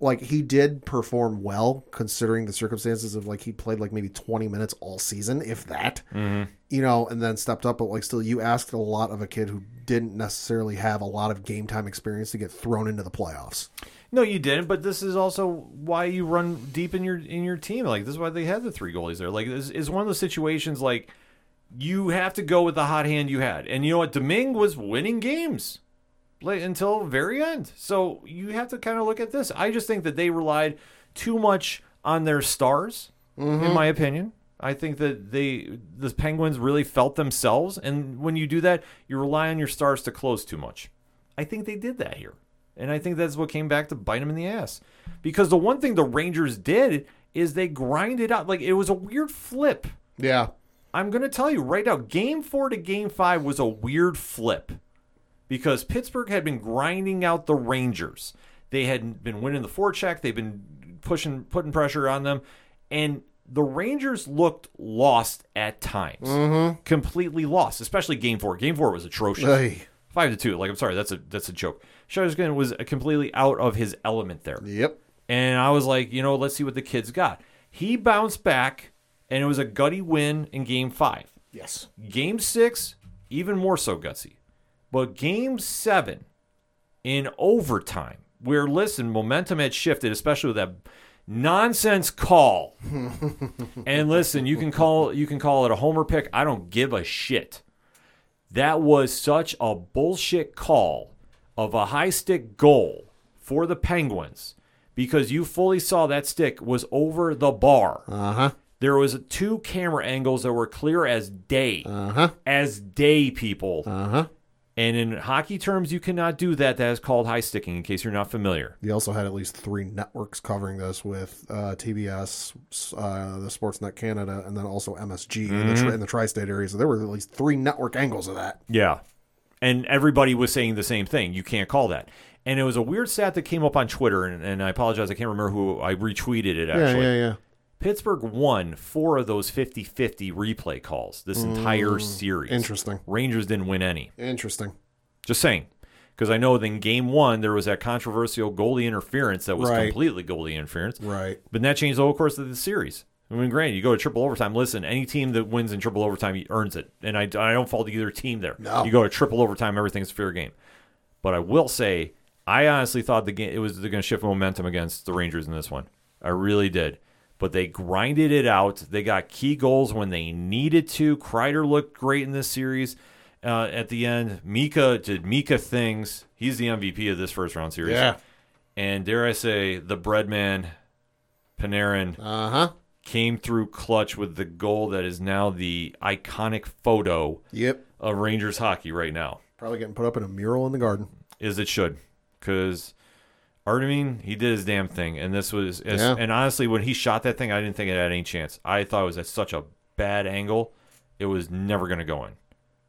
Like he did perform well considering the circumstances of like he played like maybe twenty minutes all season, if that mm-hmm. you know, and then stepped up. But like, still, you asked a lot of a kid who didn't necessarily have a lot of game time experience to get thrown into the playoffs. No, you didn't. But this is also why you run deep in your in your team. Like this is why they had the three goalies there. Like this is one of those situations like you have to go with the hot hand you had, and you know what? Domingue was winning games until very end. So you have to kind of look at this. I just think that they relied too much on their stars, in mm-hmm. my opinion. I think that they the Penguins really felt themselves, and when you do that, you rely on your stars to close too much. I think they did that here. And I think that's what came back to bite them in the ass. Because the one thing the Rangers did is they grinded out. Like, it was a weird flip. Yeah. I'm going to tell you right now, game four to game five was a weird flip because Pittsburgh had been grinding out the Rangers. They had been winning the forecheck. They've been pushing, putting pressure on them, and the Rangers looked lost at times, mm-hmm. completely lost. Especially game four. Game four was atrocious. Five to two. Like I'm sorry, that's a that's a joke. Shesterkin was completely out of his element there. Yep. And I was like, you know, let's see what the kid's got. He bounced back, and it was a gutty win in game five. Yes. Game six, even more so gutsy. But game seven, in overtime, where, listen, momentum had shifted, especially with that nonsense call. and listen, you can call you can call it a homer pick. I don't give a shit. That was such a bullshit call of a high stick goal for the Penguins because you fully saw that stick was over the bar. Uh huh. There was two camera angles that were clear as day. Uh huh. As day, people. Uh huh. And in hockey terms, you cannot do that. That is called high sticking, in case you're not familiar. You also had at least three networks covering this with uh, TBS, uh, the Sportsnet Canada, and then also MSG in, the tri- in the tri-state area. So there were at least three network angles of that. Yeah. And everybody was saying the same thing. You can't call that. And it was a weird stat that came up on Twitter, and, and I apologize, I can't remember who I retweeted it actually. Yeah, yeah, yeah. Pittsburgh won four of those 50 50 replay calls this entire mm, series. Interesting. Rangers didn't win any. Interesting. Just saying. Because I know in game one, there was that controversial goalie interference that was Right. completely goalie interference. Right. But that changed the whole course of the series. I mean, granted, you go to triple overtime. Listen, any team that wins in triple overtime earns it, and I, I don't fault either team there. No. You go to triple overtime, everything's a fair game. But I will say, I honestly thought the game it was going to shift momentum against the Rangers in this one. I really did. But they grinded it out. They got key goals when they needed to. Kreider looked great in this series. Uh, at the end, Mika did Mika things. He's the MVP of this first round series. Yeah. And dare I say, the breadman, Panarin, Uh huh. came through clutch with the goal that is now the iconic photo Yep. of Rangers hockey right now, Probably getting put up in a mural in the garden. Is it should. Because Artemine, he did his damn thing. And this was, as, Yeah. and honestly, when he shot that thing, I didn't think it had any chance. I thought it was at such a bad angle, it was never going to go in.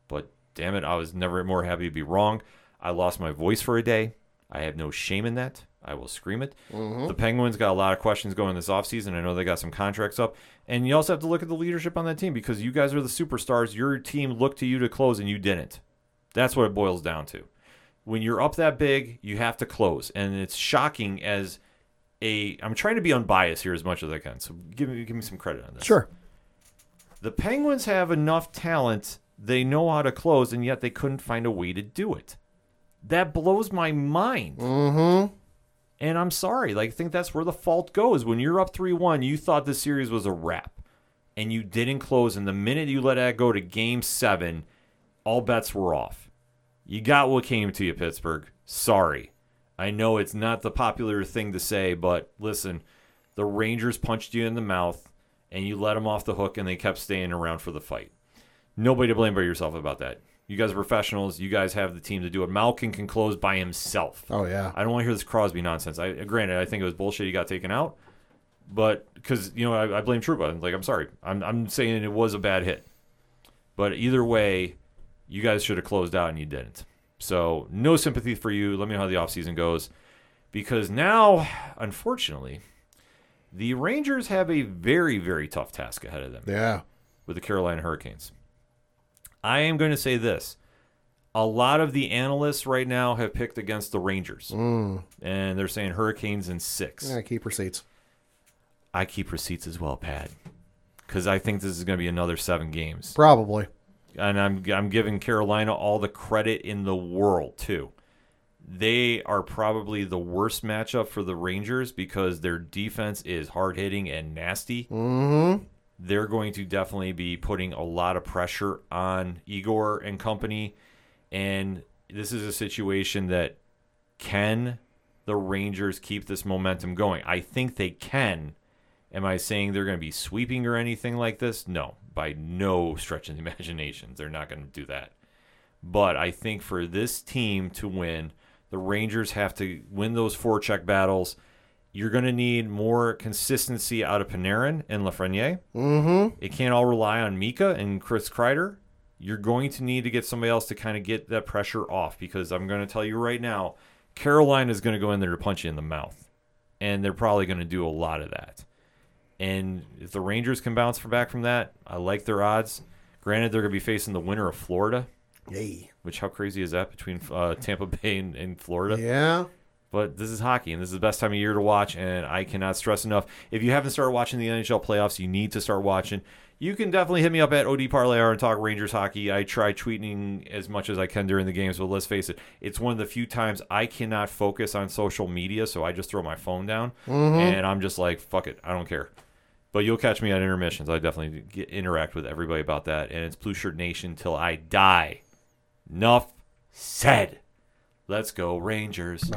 But damn it, I was never more happy to be wrong. I lost my voice for a day. I have no shame in that. I will scream it. Mm-hmm. The Penguins got a lot of questions going this offseason. I know they got some contracts up. And you also have to look at the leadership on that team because you guys are the superstars. Your team looked to you to close and you didn't. That's what it boils down to. When you're up that big, you have to close. And it's shocking as a I'm trying to be unbiased here as much as I can. So give me give me some credit on this. Sure. The Penguins have enough talent. They know how to close, and yet they couldn't find a way to do it. That blows my mind. Mm-hmm. And I'm sorry. Like, I think that's where the fault goes. When you're up 3 1, you thought the series was a wrap, and you didn't close. And the minute you let that go to game seven, all bets were off. You got what came to you, Pittsburgh. Sorry. I know it's not the popular thing to say, but listen, the Rangers punched you in the mouth, and you let them off the hook, and they kept staying around for the fight. Nobody to blame but yourself about that. You guys are professionals. You guys have the team to do it. Malkin can close by himself. Oh yeah. I don't want to hear this Crosby nonsense. I granted, I think it was bullshit. He got taken out, but because you know, I, I blame Trouba. Like, I'm sorry. I'm I'm saying it was a bad hit, but either way, you guys should have closed out and you didn't. So no sympathy for you. Let me know how the offseason goes, because now, unfortunately, the Rangers have a very very tough task ahead of them Yeah. with the Carolina Hurricanes. I am going to say this. A lot of the analysts right now have picked against the Rangers. Mm. And they're saying Hurricanes in six. Yeah. Keep receipts. I keep receipts as well, Pat. Because I think this is going to be another seven games. Probably. And I'm, I'm giving Carolina all the credit in the world, too. They are probably the worst matchup for the Rangers because their defense is hard hitting and nasty. Mm-hmm. they're going to definitely be putting a lot of pressure on Igor and company. And this is a situation that can the Rangers keep this momentum going? I think they can. Am I saying they're going to be sweeping or anything like this? No, by no stretch of the imagination. They're not going to do that. But I think for this team to win, The Rangers have to win those forecheck battles. You're going to need more consistency out of Panarin and Lafreniere. Mm-hmm. It can't all rely on Mika and Chris Kreider. You're going to need to get somebody else to kind of get that pressure off because I'm going to tell you right now, Carolina is going to go in there to punch you in the mouth, and they're probably going to do a lot of that. And if the Rangers can bounce back from that, I like their odds. Granted, they're going to be facing the winner of Florida, Yay. which how crazy is that between uh, Tampa Bay and, and Florida? Yeah. But this is hockey, and this is the best time of year to watch. And I cannot stress enough: if you haven't started watching the NHL playoffs, you need to start watching. You can definitely hit me up at OD Parlay and talk Rangers hockey. I try tweeting as much as I can during the games, but let's face it, it's one of the few times I cannot focus on social media, so I just throw my phone down and I'm just like, fuck it, I don't care. But you'll catch me at intermissions. I definitely get, interact with everybody about that, and it's Blue Shirt Nation till I die. Enough said. Let's go Rangers.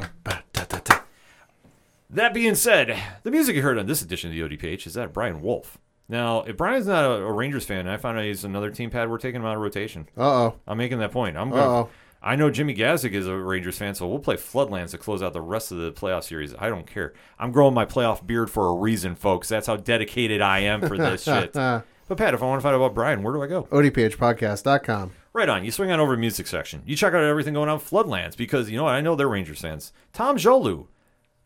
That being said, the music you heard on this edition of the ODPH is that Brian Wolf. Now, if Brian's not a, a Rangers fan, and I found out he's another team pad, we're taking him out of rotation. Uh oh. I'm making that point. I'm going. I know Jimmy Gazik is a Rangers fan, so we'll play Floodlands to close out the rest of the playoff series. I don't care. I'm growing my playoff beard for a reason, folks. That's how dedicated I am for this shit. But Pat, if I want to find out about Brian, where do I go? ODPHpodcast.com. Right on. You swing on over to the music section. You check out everything going on Floodlands because you know what? I know they're Rangers fans. Tom Jolu.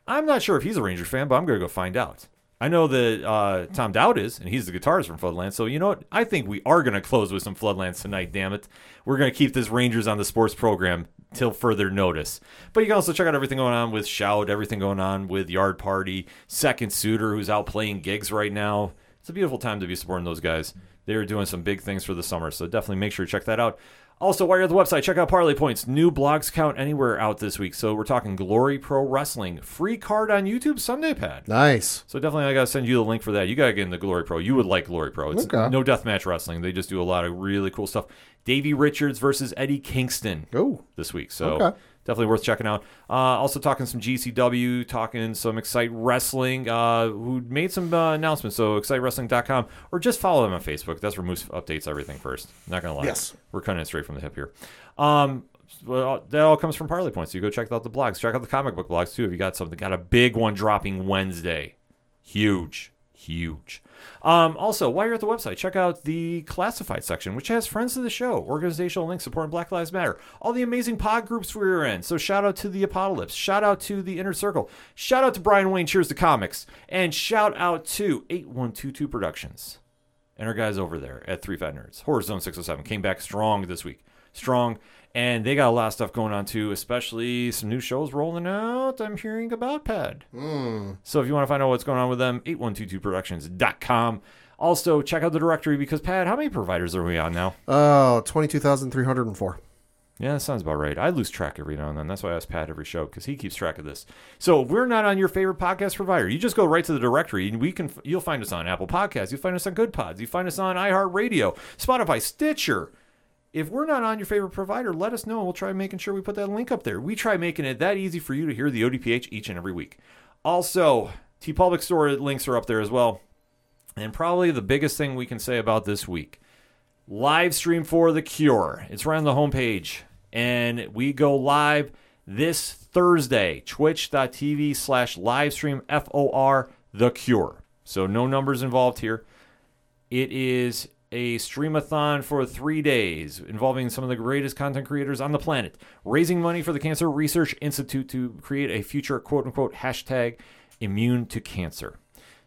I'm not sure if he's a Rangers fan, but I'm going to go find out. I know that uh, Tom Dowd is, and he's the guitarist from Floodlands. So you know what? I think we are going to close with some Floodlands tonight. Damn it, we're going to keep this Rangers on the sports program till further notice. But you can also check out everything going on with Shout, everything going on with Yard Party, Second Suitor, who's out playing gigs right now. It's a beautiful time to be supporting those guys. They're doing some big things for the summer, so definitely make sure to check that out. Also, while you're at the website, check out Parlay Points. New blogs count anywhere out this week. So we're talking Glory Pro Wrestling. Free card on YouTube Sunday Pad. Nice. So definitely, I gotta send you the link for that. You gotta get in the Glory Pro. You would like Glory Pro. It's Okay. no deathmatch wrestling. They just do a lot of really cool stuff. Davey Richards versus Eddie Kingston Oh. this week. So Okay. Definitely worth checking out. Uh, also talking some GCW, talking some Excite Wrestling, uh, who made some uh, announcements. So excitewrestling.com or just follow them on Facebook. That's where Moose updates everything first. Not gonna lie. Yes. We're cutting it straight from the hip here. Um, well, that all comes from Parlay Points. You go check out the blogs. Check out the comic book blogs too. If you got something, got a big one dropping Wednesday. Huge, huge. Um, also, while you're at the website, check out the classified section, which has friends of the show, organizational links supporting Black Lives Matter, all the amazing pod groups we're in. So shout out to the Apocalypse, shout out to the Inner Circle, shout out to Brian Wayne, Cheers to Comics, and shout out to 8122 Productions and our guys over there at Three Fat Nerds. Horror Zone 607 came back strong this week. Strong. And they got a lot of stuff going on too, especially some new shows rolling out. I'm hearing about Pad. Hmm. So if you want to find out what's going on with them, 8122productions.com. Also, check out the directory because, Pad, how many providers are we on now? Uh, oh, 22,304. Yeah, that sounds about right. I lose track every now and then. That's why I ask Pat every show because he keeps track of this. So if we're not on your favorite podcast provider, you just go right to the directory and we can. You'll find us on Apple Podcasts. You'll find us on Goodpods. You find us on iHeartRadio, Spotify, Stitcher. If we're not on your favorite provider, let us know. and We'll try making sure we put that link up there. We try making it that easy for you to hear the ODPH each and every week. Also, TeePublic Store links are up there as well. And probably the biggest thing we can say about this week live stream for the cure it's right on the homepage and we go live this thursday twitch.tv slash live stream f-o-r the cure so no numbers involved here it is a streamathon for three days involving some of the greatest content creators on the planet, raising money for the Cancer Research Institute to create a future quote unquote hashtag immune to cancer.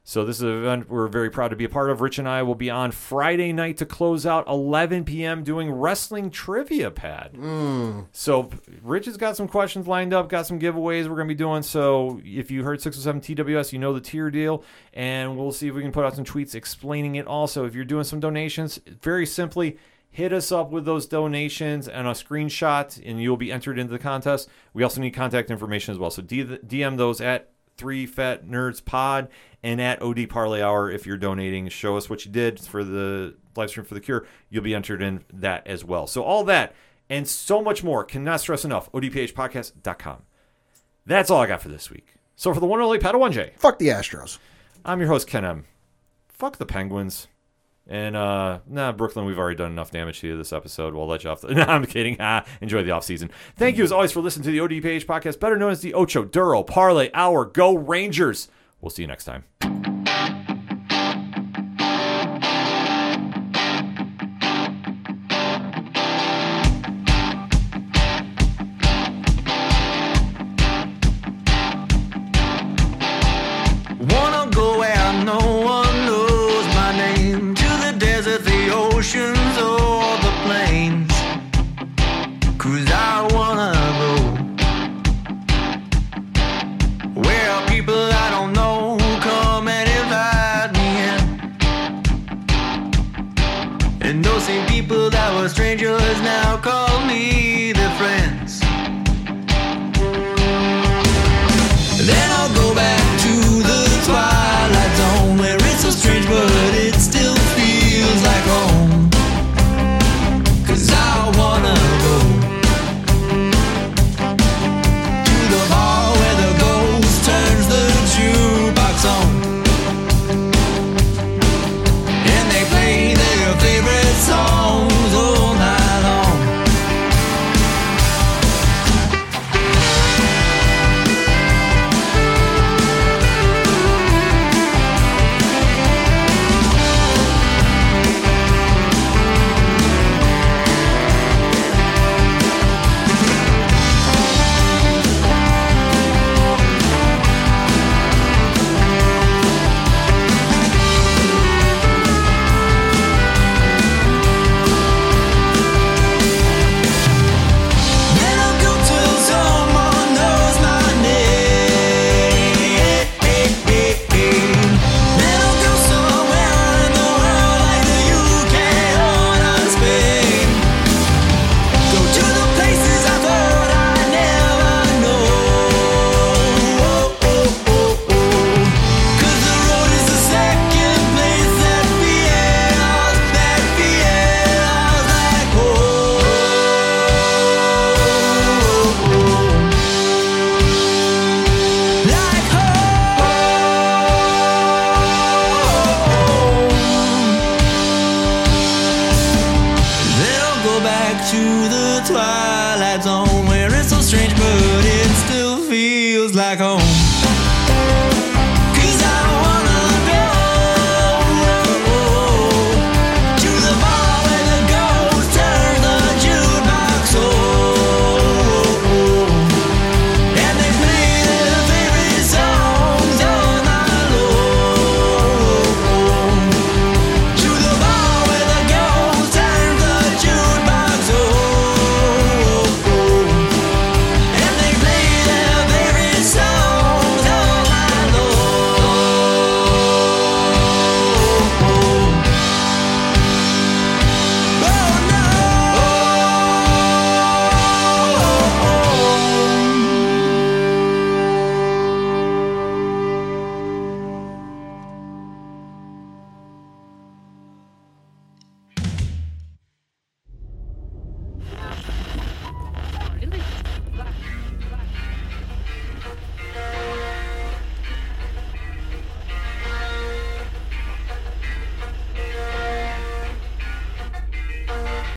So this is an event we're very proud to be a part of. Rich and I will be on Friday night to close out 11 p.m. doing wrestling trivia pad. Hmm. So Rich has got some questions lined up, got some giveaways we're going to be doing. So if you heard 607 TWS, you know the tier deal, and we'll see if we can put out some tweets explaining it. Also, if you're doing some donations, very simply hit us up with those donations and a screenshot, and you'll be entered into the contest. We also need contact information as well. So DM those at Three Fat Nerds Pod and at OD Parlay Hour if you're donating. Show us what you did for the live stream for the cure. You'll be entered in that as well. So all that and so much more cannot stress enough. ODPHpodcast.com. That's all I got for this week. So for the one and only Padawan J, Fuck the Astros. I'm your host Ken M. Fuck the Penguins. And uh, nah, Brooklyn, we've already done enough damage to you this episode. We'll let you off. The- no, I'm kidding. Enjoy the off season. Thank you as always for listening to the ODPH podcast, better known as the Ocho Duro Parlay Hour. Go Rangers! We'll see you next time. people that were strangers now call me their friends.